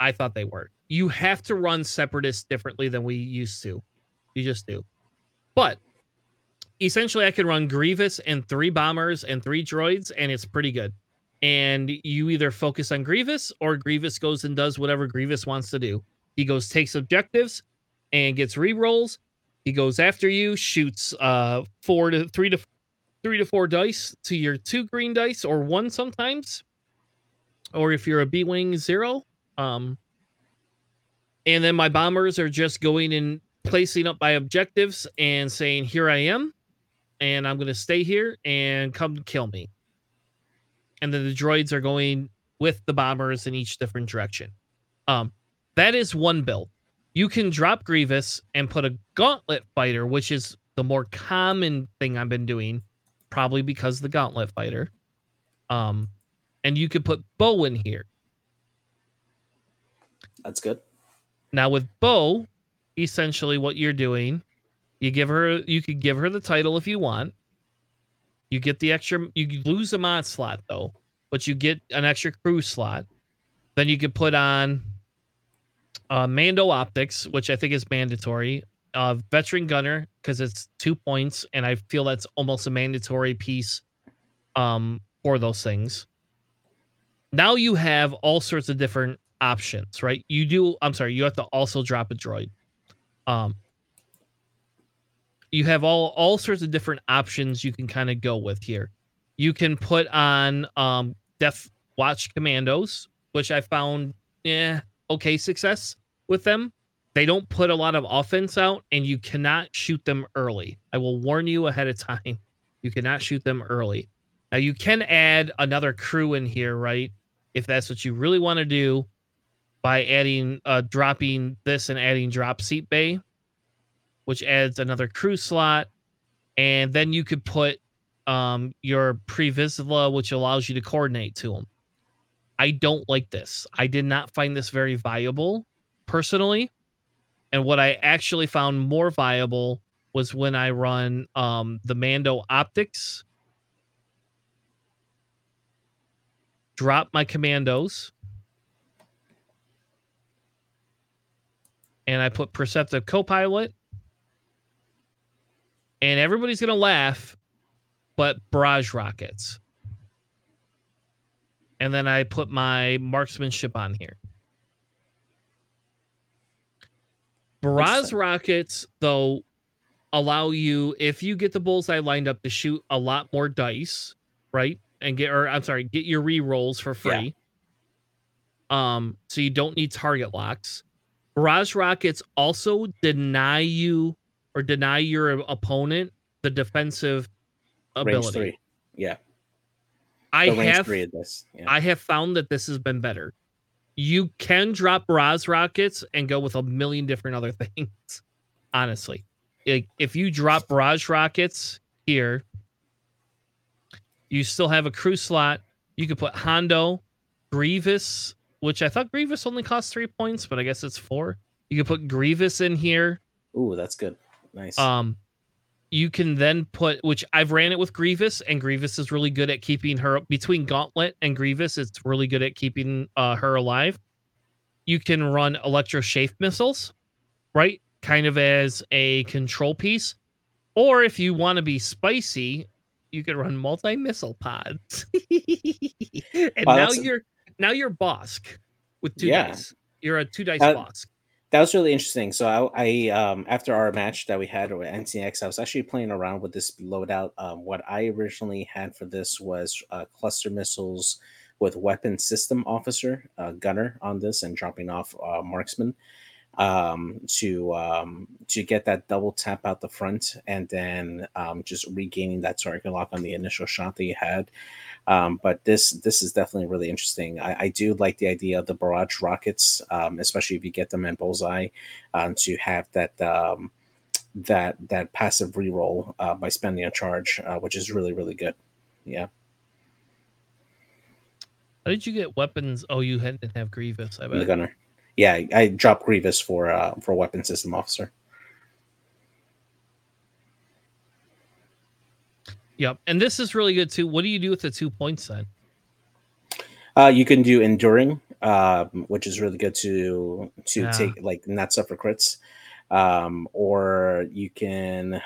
I thought they were. You have to run separatists differently than we used to. You just do. But essentially, I can run Grievous and three bombers and three droids, and it's pretty good. And you either focus on Grievous or Grievous goes and does whatever Grievous wants to do. He goes, takes objectives and gets re-rolls. He goes after you, shoots uh four to three to three to four dice to your two green dice or one sometimes. Or if you're a B Wing zero. Um and then my bombers are just going and placing up my objectives and saying, Here I am, and I'm gonna stay here and come kill me. And then the droids are going with the bombers in each different direction. Um, that is one build. You can drop Grievous and put a gauntlet fighter, which is the more common thing I've been doing, probably because the gauntlet fighter. Um, and you could put Bo in here. That's good. Now with Bo, essentially what you're doing, you give her you could give her the title if you want. You get the extra you lose a mod slot though, but you get an extra crew slot. Then you could put on uh Mando optics, which I think is mandatory. Uh veteran gunner, because it's two points, and I feel that's almost a mandatory piece um for those things. Now you have all sorts of different options, right? You do. I'm sorry. You have to also drop a droid. Um, you have all all sorts of different options you can kind of go with here. You can put on um Death Watch Commandos, which I found yeah okay success with them. They don't put a lot of offense out, and you cannot shoot them early. I will warn you ahead of time. You cannot shoot them early. Now you can add another crew in here, right? If that's what you really want to do, by adding uh dropping this and adding drop seat bay which adds another crew slot and then you could put um your Pre Vizsla which allows you to coordinate to them i don't like this i did not find this very viable personally and what i actually found more viable was when i run um the mando optics drop my commandos and I put Perceptive Copilot, and everybody's gonna laugh, but barrage rockets. And then I put my marksmanship on here. Barrage rockets, though, allow you if you get the bullseye lined up to shoot a lot more dice, right? And get or I'm sorry, get your re rolls for Yeah. free. Um, so you don't need target locks Barrage rockets also deny you or deny your opponent the defensive ability. Range three. Yeah. I have three of this. Yeah. I have found that this has been better. You can drop barrage rockets and go with a million different other things. Honestly, like if you drop barrage rockets here, you still have a crew slot. You could put Hondo, Grievous, which I thought Grievous only cost three points, but I guess it's four. You could put Grievous in here. Ooh, that's good. Nice. Um, you can then put, which I've ran it with Grievous, and Grievous is really good at keeping her between Gauntlet and Grievous. It's really good at keeping uh, her alive. You can run Electro Chaff missiles, right? Kind of as a control piece. Or if you want to be spicy, you could run multi missile pods. and Wow, now you're now you're Bossk with two Yeah. dice. You're a two dice Uh, Bossk. That was really interesting. So I, I um after our match that we had with NCX, I was actually playing around with this loadout. Um, what I originally had for this was uh, cluster missiles with weapon system officer uh, gunner on this and dropping off uh, marksman um to um to get that double tap out the front and then um just regaining that target lock on the initial shot that you had um but this this is definitely really interesting i, I do like the idea of the barrage rockets um especially if you get them in bullseye um to have that um that that passive reroll uh, by spending a charge uh, which is really really good yeah How did you get weapons? Oh, you had- didn't have Grievous. I bet. the gunner yeah i dropped grievous for uh for weapon system officer Yep. And this is really good too. What do you do with the two points then? Uh, you can do enduring, um, which is really good to to Yeah. take like not suffer crits, um, or you can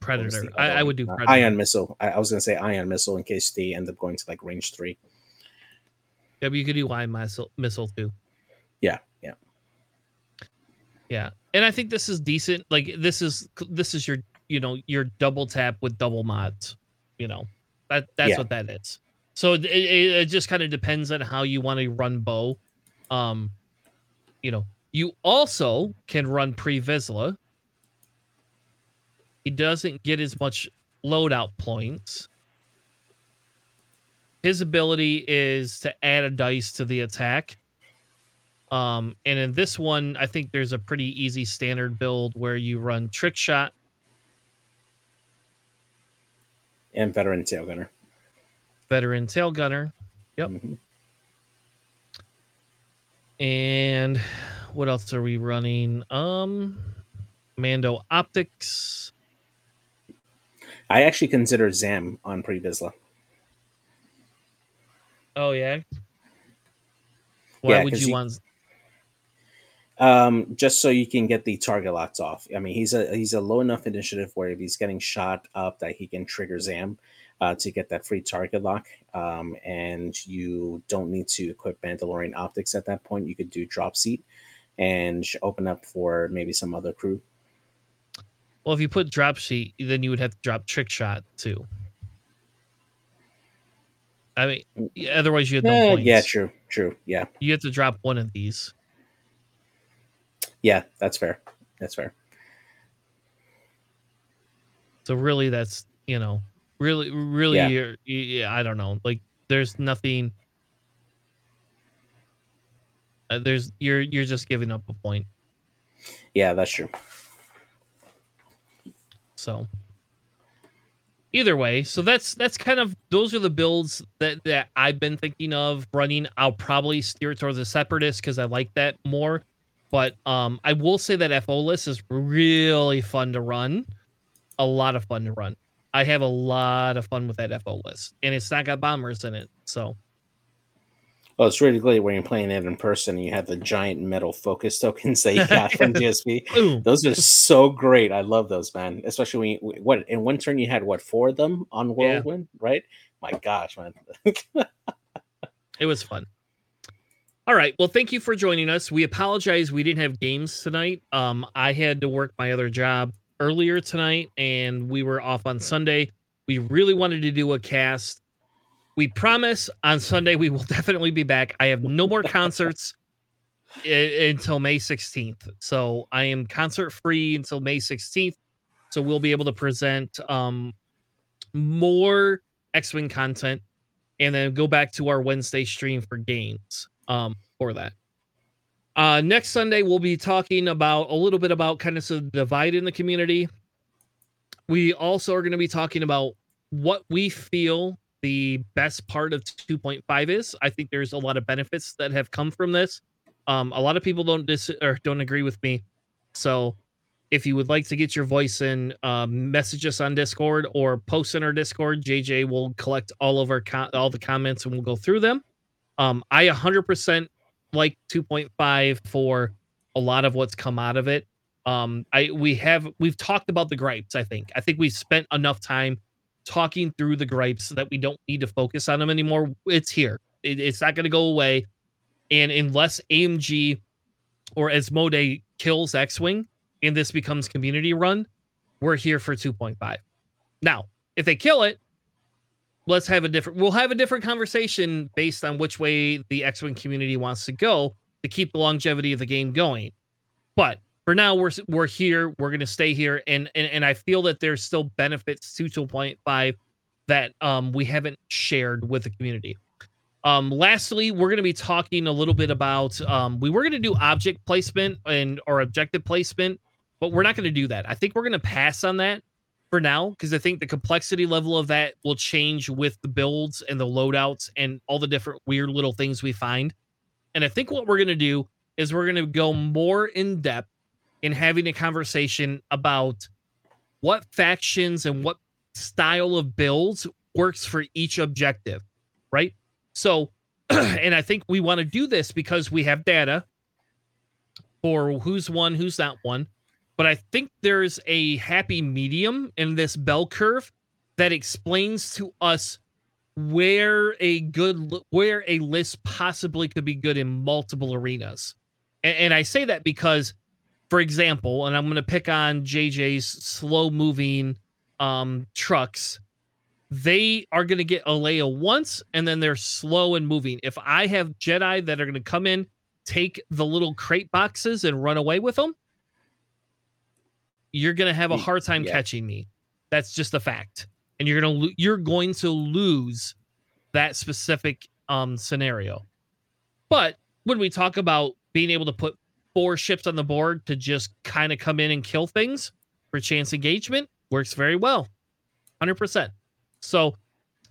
Predator. I, I would do Uh, Predator. ion missile. I, I was gonna say ion missile in case they end up going to like range three. Yeah, but you could do ion missile, missile too. Yeah, yeah, Yeah. And I think this is decent. Like this is this is your you know your double tap with double mods. You know that that's Yeah. what that is. So it, it, it just kind of depends on how you want to run Bo. Um, you know, you also can run Pre Vizsla. He doesn't get as much loadout points. His ability is to add a dice to the attack. Um, and in this one, I think there's a pretty easy standard build where you run trick shot, and veteran tail gunner. veteran tail gunner, Yep. Mhm. and what else are we running? Um, Mando optics. I actually consider Zam on Pre Vizsla. Oh yeah. Why Yeah, would you you- want? Um, just so you can get the target locks off. I mean, he's a he's a low enough initiative where if he's getting shot up, that he can trigger Zam uh, to get that free target lock. Um, and you don't need to equip Mandalorian optics at that point. You could do drop seat and open up for maybe some other crew. Well, if you put drop seat, then you would have to drop trick shot too. I mean, otherwise you had no Uh, points. yeah, true, true. Yeah, You have to drop one of these. Yeah, that's fair. That's fair. So really, that's you know, really, really, Yeah. yeah, I don't know. Like, there's nothing. Uh, there's you're you're just giving up a point. Yeah, that's true. So either way, so that's that's kind of those are the builds that that I've been thinking of running. I'll probably steer towards the separatist because I like that more. But um I will say that FO list is really fun to run. A lot of fun to run. I have a lot of fun with that FO list. And it's not got bombers in it. So Well, it's really great when you're playing it in person. and You have the giant metal focus tokens that you got from GSP. Those are so great. I love those, man. Especially when you, what in one turn you had what four of them on whirlwind, right? My gosh, man. It was fun. All right. Well, thank you for joining us. We apologize we didn't have games tonight. Um, I had to work my other job earlier tonight, and we were off on Sunday. We really wanted to do a cast. We promise on Sunday we will definitely be back. I have no more concerts. I- until May 16th. So I am concert free until May 16th. So we'll be able to present um more X-Wing content and then go back to our Wednesday stream for games um for that. Uh next Sunday we'll be talking about a little bit about kind of the divide in the community. We also are going to be talking about what we feel the best part of 2.5 is. I think there's a lot of benefits that have come from this. Um, a lot of people don't dis or don't agree with me. So if you would like to get your voice in, um, message us on Discord or post in our Discord. JJ will collect all of our co- all the comments and we'll go through them. Um, I 100% like 2.5 for a lot of what's come out of it. Um, I we have we've talked about the gripes. I think I think we've spent enough time talking through the gripes so that we don't need to focus on them anymore. It's here. It, it's not going to go away. And unless AMG or Asmodee kills X-Wing and this becomes community run, we're here for 2.5. Now, if they kill it, let's have a different we'll have a different conversation based on which way the X-Wing community wants to go to keep the longevity of the game going. But for now we're we're here we're going to stay here and, and and i feel that there's still benefits to 2.5 that um we haven't shared with the community. Um lastly we're going to be talking a little bit about um we were going to do object placement and or objective placement but we're not going to do that. I think we're going to pass on that for now because i think the complexity level of that will change with the builds and the loadouts and all the different weird little things we find and i think what we're going to do is we're going to go more in depth in having a conversation about what factions and what style of builds works for each objective, right? So, and I think we want to do this because we have data for who's won, who's not won. But I think there's a happy medium in this bell curve that explains to us where a good where a list possibly could be good in multiple arenas. And, and I say that because for example, and I'm going to pick on JJ's slow moving um, trucks. They are going to get a Leia once and then they're slow and moving. If I have Jedi that are going to come in, take the little crate boxes and run away with them, you're going to have a hard time yeah. catching me. That's just a fact. And you're going to lo- you're going to lose that specific um scenario. But when we talk about being able to put four ships on the board to just kind of come in and kill things for chance engagement works very well 100% so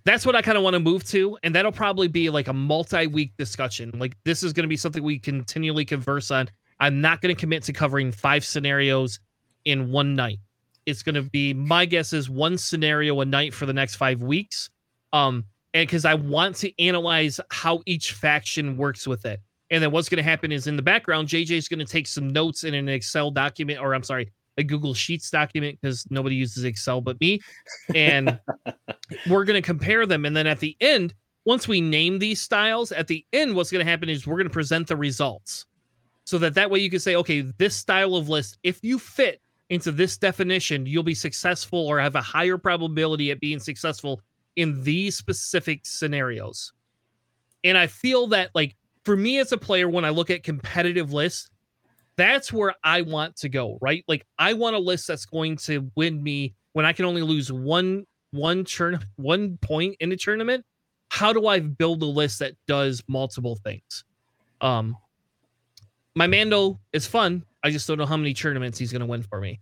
that's what i kind of want to move to and that'll probably be like a multi-week discussion like this is going to be something we continually converse on i'm not going to commit to covering five scenarios in one night it's going to be my guess is one scenario a night for the next five weeks um and because i want to analyze how each faction works with it and then what's going to happen is in the background, JJ is going to take some notes in an Excel document, or I'm sorry, a Google Sheets document because nobody uses Excel but me. And we're going to compare them. And then at the end, once we name these styles, at the end, what's going to happen is we're going to present the results so that that way you can say, okay, this style of list, if you fit into this definition, you'll be successful or have a higher probability at being successful in these specific scenarios. And I feel that like for me as a player, when I look at competitive lists, that's where I want to go, right? Like I want a list that's going to win me when I can only lose one one turn one point in a tournament. How do I build a list that does multiple things? Um my Mando is fun. I just don't know how many tournaments he's gonna win for me.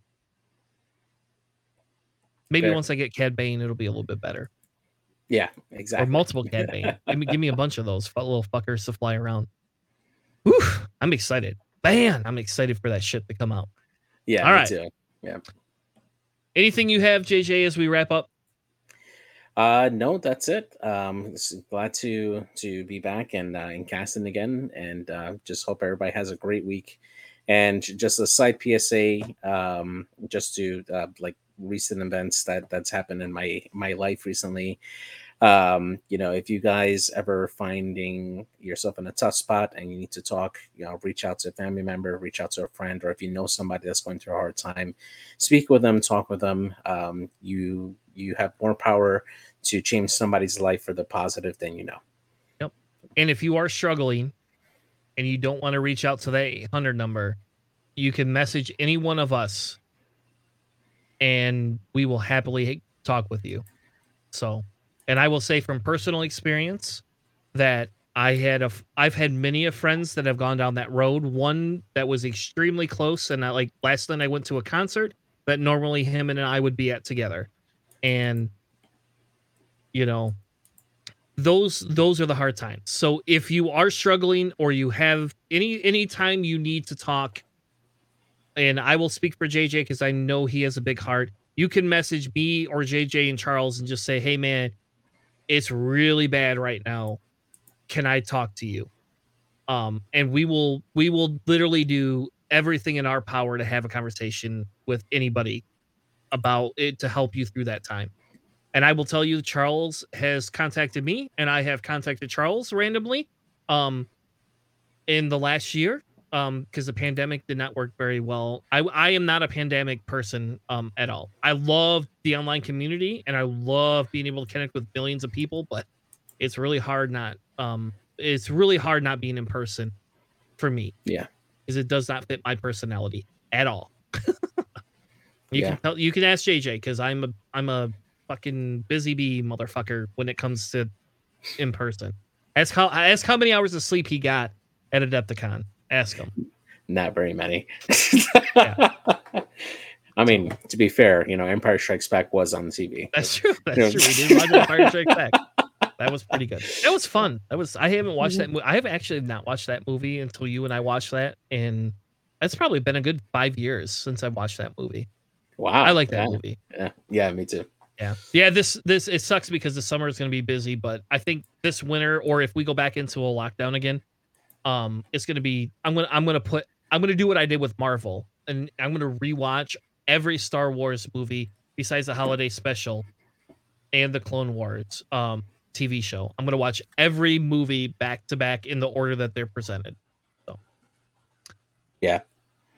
Maybe Fair. once I get Cad Bane, it'll be a little bit better. Yeah, exactly. Or multiple Cad Bane. give, me, give me a bunch of those little fuckers to fly around. Whew, I'm excited. Man, I'm excited for that shit to come out. Yeah, All right. Too. Yeah. Anything you have, JJ, as we wrap up? Uh, no, that's it. Um, glad to to be back and uh, in casting again, and uh, just hope everybody has a great week. And just a side PSA, um, just to uh, like recent events that that's happened in my my life recently. Um you know if you guys ever finding yourself in a tough spot and you need to talk you know reach out to a family member reach out to a friend or if you know somebody that's going through a hard time speak with them talk with them. Um you you have more power to change somebody's life for the positive than you know. Yep. And if you are struggling and you don't want to reach out to the 800 number, you can message any one of us and we will happily talk with you. So, and I will say from personal experience that I had a I've had many of friends that have gone down that road. One that was extremely close, and I, like last night I went to a concert that normally him and I would be at together, and you know those those are the hard times. So if you are struggling or you have any any time you need to talk, and I will speak for JJ because I know he has a big heart. You can message me or JJ and Charles and just say, "Hey man, it's really bad right now can I talk to you? Um, and we will we will literally do everything in our power to have a conversation with anybody about it to help you through that time. And I will tell you, Charles has contacted me, and I have contacted Charles randomly, um, in the last year, um, because the pandemic did not work very well. I I am not a pandemic person, um, at all. I love the online community, and I love being able to connect with billions of people, but it's really hard not um it's really hard not being in person for me. Yeah. Because it does not fit my personality at all. you Yeah. can tell you can ask JJ because I'm a I'm a fucking busy bee motherfucker when it comes to in person. Ask how ask how many hours of sleep he got at Adepticon. Ask him. Not very many. Yeah. I mean, to be fair, you know, Empire Strikes Back was on TV. That's true. That's Yeah. true. We did watch Empire Strikes Back. That was pretty good. That was fun. That was. I haven't watched that. Mhm. Mo- I have actually not watched that movie until you and I watched that, and it's probably been a good five years since I watched that movie. Wow. I like that yeah. movie. Yeah. yeah, me too. Yeah, yeah. This this it sucks because the summer is going to be busy, but I think this winter, or if we go back into a lockdown again, um, it's going to be. I'm gonna I'm gonna put I'm gonna do what I did with Marvel, and I'm gonna rewatch every Star Wars movie besides the holiday special and the Clone Wars um TV show. I'm gonna watch every movie back to back in the order that they're presented. So, Yeah.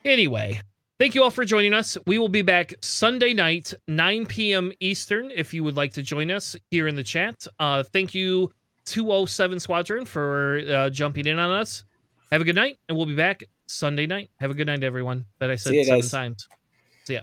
Anyway, thank you all for joining us. We will be back Sunday night, 9 p.m. Eastern, if you would like to join us here in the chat. Uh, thank you, 207 Squadron, for uh, jumping in on us. Have a good night, and we'll be back Sunday night. Have a good night, everyone. That I said seven guys. times. See ya.